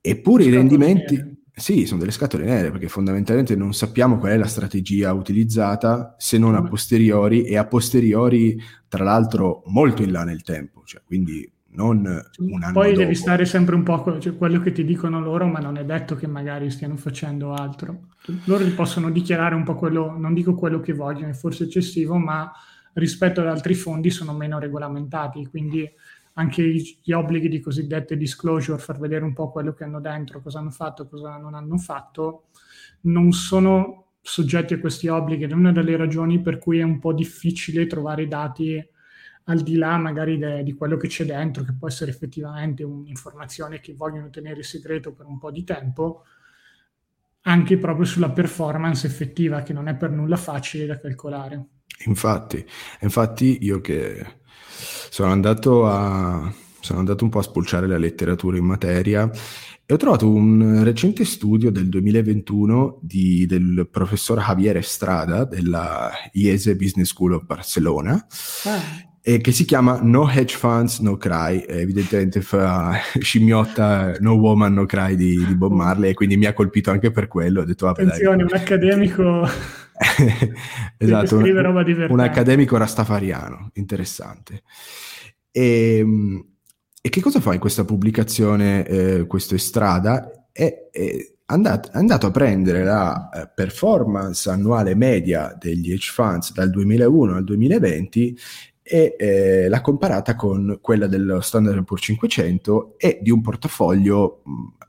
eppure i rendimenti... Sì, sono delle scatole nere perché fondamentalmente non sappiamo qual è la strategia utilizzata se non a posteriori e a posteriori tra l'altro molto in là nel tempo, cioè, quindi non un anno Poi dopo. devi stare sempre un po' cioè, quello che ti dicono loro, ma non è detto che magari stiano facendo altro. Loro possono dichiarare un po' quello, non dico quello che vogliono, è forse eccessivo, ma rispetto ad altri fondi sono meno regolamentati, quindi anche gli obblighi di cosiddette disclosure, far vedere un po' quello che hanno dentro, cosa hanno fatto, cosa non hanno fatto, non sono soggetti a questi obblighi ed è una delle ragioni per cui è un po' difficile trovare dati al di là magari de, di quello che c'è dentro, che può essere effettivamente un'informazione che vogliono tenere segreto per un po' di tempo, anche proprio sulla performance effettiva, che non è per nulla facile da calcolare. Infatti, infatti io che sono andato, a, sono andato un po' a spulciare la letteratura in materia e ho trovato un recente studio del 2021 di, del professor Javier Estrada della IESE Business School of Barcelona. Ah e che si chiama No Hedge Funds No Cry, evidentemente fa scimmiotta No Woman No Cry di, di, Bob Marley e quindi mi ha colpito anche per quello. Ho detto, Attenzione, dai, un accademico esatto, un, un, accademico rastafariano, interessante. E, ehm, e, che cosa fa in questa pubblicazione eh, questo Estrada? È, è, andato, è, andato, a prendere la eh, performance annuale media degli hedge funds dal 2001 al 2020 e eh, l'ha comparata con quella dello Standard Poor's 500 e di un portafoglio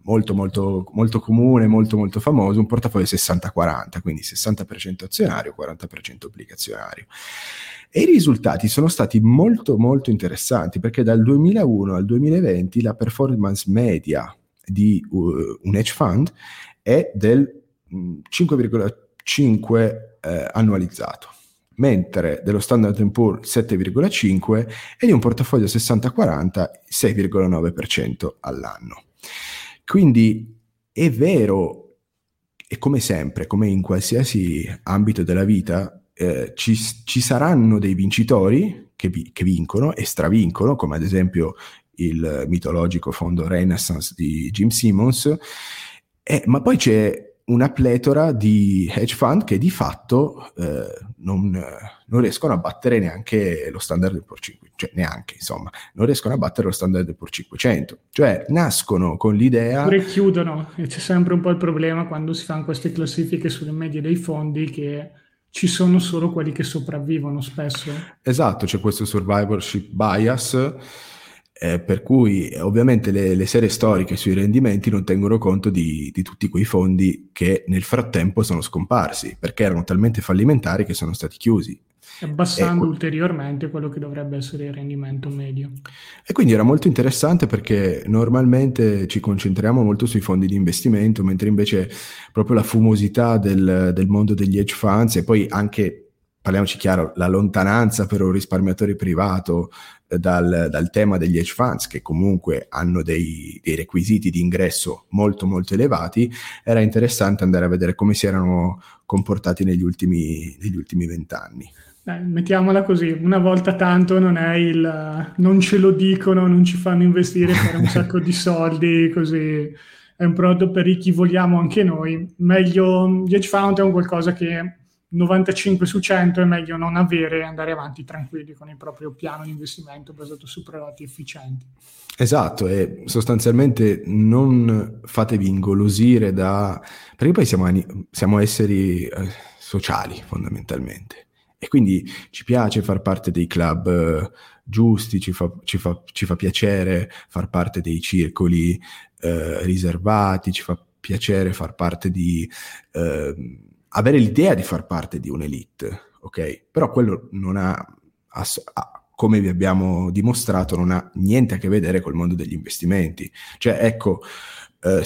molto molto molto comune, molto molto famoso, un portafoglio 60-40, quindi 60% azionario, 40% obbligazionario. E i risultati sono stati molto molto interessanti perché dal 2001 al 2020 la performance media di uh, un hedge fund è del 5,5 eh, annualizzato mentre dello Standard Poor's 7,5 e di un portafoglio 60-40 6,9% all'anno. Quindi è vero, e come sempre, come in qualsiasi ambito della vita, eh, ci, ci, saranno dei vincitori che, vi, che vincono e stravincono, come ad esempio il mitologico fondo Renaissance di Jim Simmons, eh, ma poi c'è una pletora di hedge fund che di fatto eh, non, non, riescono a battere neanche lo standard del 500, cioè neanche insomma, non riescono a battere lo standard del 500, cioè nascono con l'idea... Oppure chiudono, e c'è sempre un po' il problema quando si fanno queste classifiche sulle medie dei fondi che ci sono solo quelli che sopravvivono spesso. Esatto, c'è questo survivorship bias eh, per cui ovviamente le, le, serie storiche sui rendimenti non tengono conto di, di, tutti quei fondi che nel frattempo sono scomparsi, perché erano talmente fallimentari che sono stati chiusi. Abbassando e, ulteriormente quello che dovrebbe essere il rendimento medio. E quindi era molto interessante perché normalmente ci concentriamo molto sui fondi di investimento, mentre invece proprio la fumosità del, del mondo degli hedge funds e poi anche parliamoci chiaro, la lontananza per un risparmiatore privato dal, dal, tema degli hedge funds, che comunque hanno dei, dei, requisiti di ingresso molto molto elevati, era interessante andare a vedere come si erano comportati negli ultimi, negli ultimi vent'anni. Dai, mettiamola così, una volta tanto non è il non ce lo dicono, non ci fanno investire fare un sacco di soldi, così è un prodotto per ricchi, vogliamo anche noi. Meglio gli hedge fund è un qualcosa che 95 su 100 è meglio non avere e andare avanti tranquilli con il proprio piano di investimento basato su prodotti efficienti. Esatto, e sostanzialmente non fatevi ingolosire da... perché poi siamo, siamo esseri eh, sociali fondamentalmente e quindi ci piace far parte dei club eh, giusti, ci fa, ci, fa, ci fa, piacere far parte dei circoli eh, riservati, ci fa piacere far parte di eh, avere l'idea di far parte di un'elite, ok? Però quello non ha, ha, come vi abbiamo dimostrato, non ha niente a che vedere col mondo degli investimenti. Cioè, ecco, eh,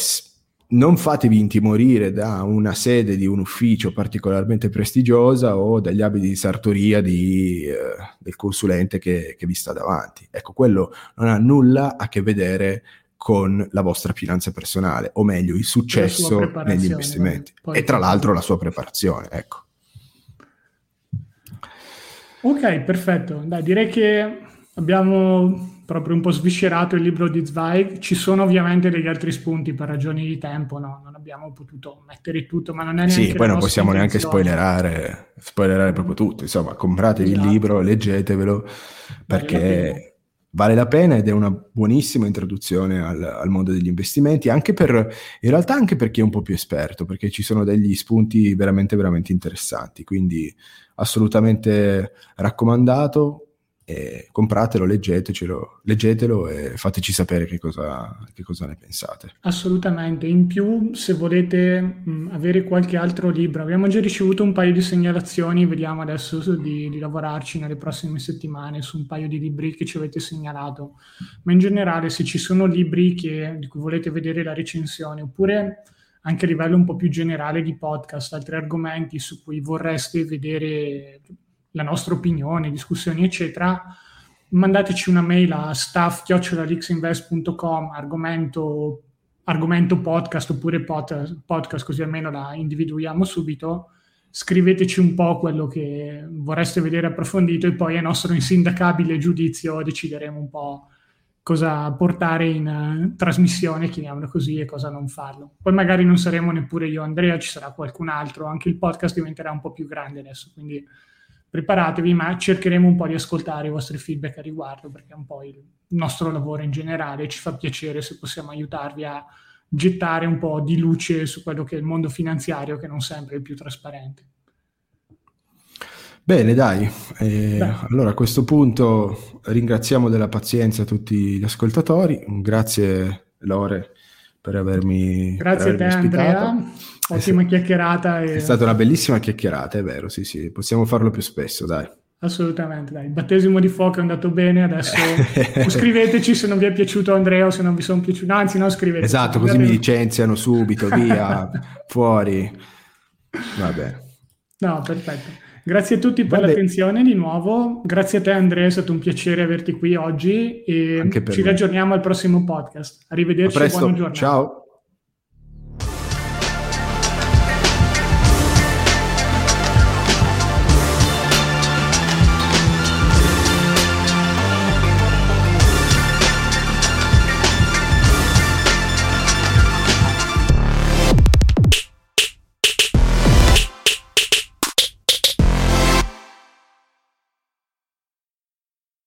non fatevi intimorire da una sede di un ufficio particolarmente prestigiosa o dagli abiti di sartoria di, eh, del consulente che, che vi sta davanti. Ecco, quello non ha nulla a che vedere con la vostra finanza personale, o meglio, il successo negli investimenti. Poi e tra l'altro la sua preparazione, ecco. Ok, perfetto. Dai, direi che abbiamo proprio un po' sviscerato il libro di Zweig. Ci sono ovviamente degli altri spunti per ragioni di tempo, no? Non abbiamo potuto mettere tutto, ma non è neanche Sì, poi non possiamo neanche spoilerare, spoilerare proprio tutto. Insomma, compratevi esatto. il libro, leggetevelo, perché vale la pena ed è una buonissima introduzione al, al, mondo degli investimenti, anche per, in realtà anche per chi è un po' più esperto, perché ci sono degli spunti veramente, veramente interessanti, quindi assolutamente raccomandato, e compratelo, leggetecelo, leggetelo e fateci sapere che cosa, che cosa, ne pensate. Assolutamente, in più se volete mh, avere qualche altro libro, abbiamo già ricevuto un paio di segnalazioni, vediamo adesso di, di, lavorarci nelle prossime settimane su un paio di libri che ci avete segnalato, ma in generale se ci sono libri che, di cui volete vedere la recensione oppure anche a livello un po' più generale di podcast, altri argomenti su cui vorreste vedere la nostra opinione, discussioni, eccetera, mandateci una mail a staff.lixinvest.com argomento, argomento podcast oppure pod, podcast, così almeno la individuiamo subito. Scriveteci un po' quello che vorreste vedere approfondito e poi a nostro insindacabile giudizio decideremo un po' cosa portare in uh, trasmissione, chiamiamolo così, e cosa non farlo. Poi magari non saremo neppure io Andrea, ci sarà qualcun altro, anche il podcast diventerà un po' più grande adesso, quindi preparatevi, ma cercheremo un po' di ascoltare i vostri feedback a riguardo, perché è un po' il nostro lavoro in generale, ci fa piacere se possiamo aiutarvi a gettare un po' di luce su quello che è il mondo finanziario, che non sempre è il più trasparente. Bene, dai. Eh, allora a questo punto ringraziamo della pazienza tutti gli ascoltatori. Grazie Lore per avermi Grazie per avermi a te ospitato. Andrea. Ottima chiacchierata. E... È stata una bellissima chiacchierata, è vero, sì, sì, possiamo farlo più spesso, dai. Assolutamente, dai. Il battesimo di fuoco è andato bene, adesso scriveteci se non vi è piaciuto Andrea o se non vi sono piaciuti, anzi non scrivete. Esatto, così mi licenziano subito, via, fuori. Va bene. No, perfetto. Grazie a tutti per Vabbè. l'attenzione di nuovo, grazie a te Andrea, è stato un piacere averti qui oggi e ci me. raggiorniamo al prossimo podcast. Arrivederci buona giornata. Ciao.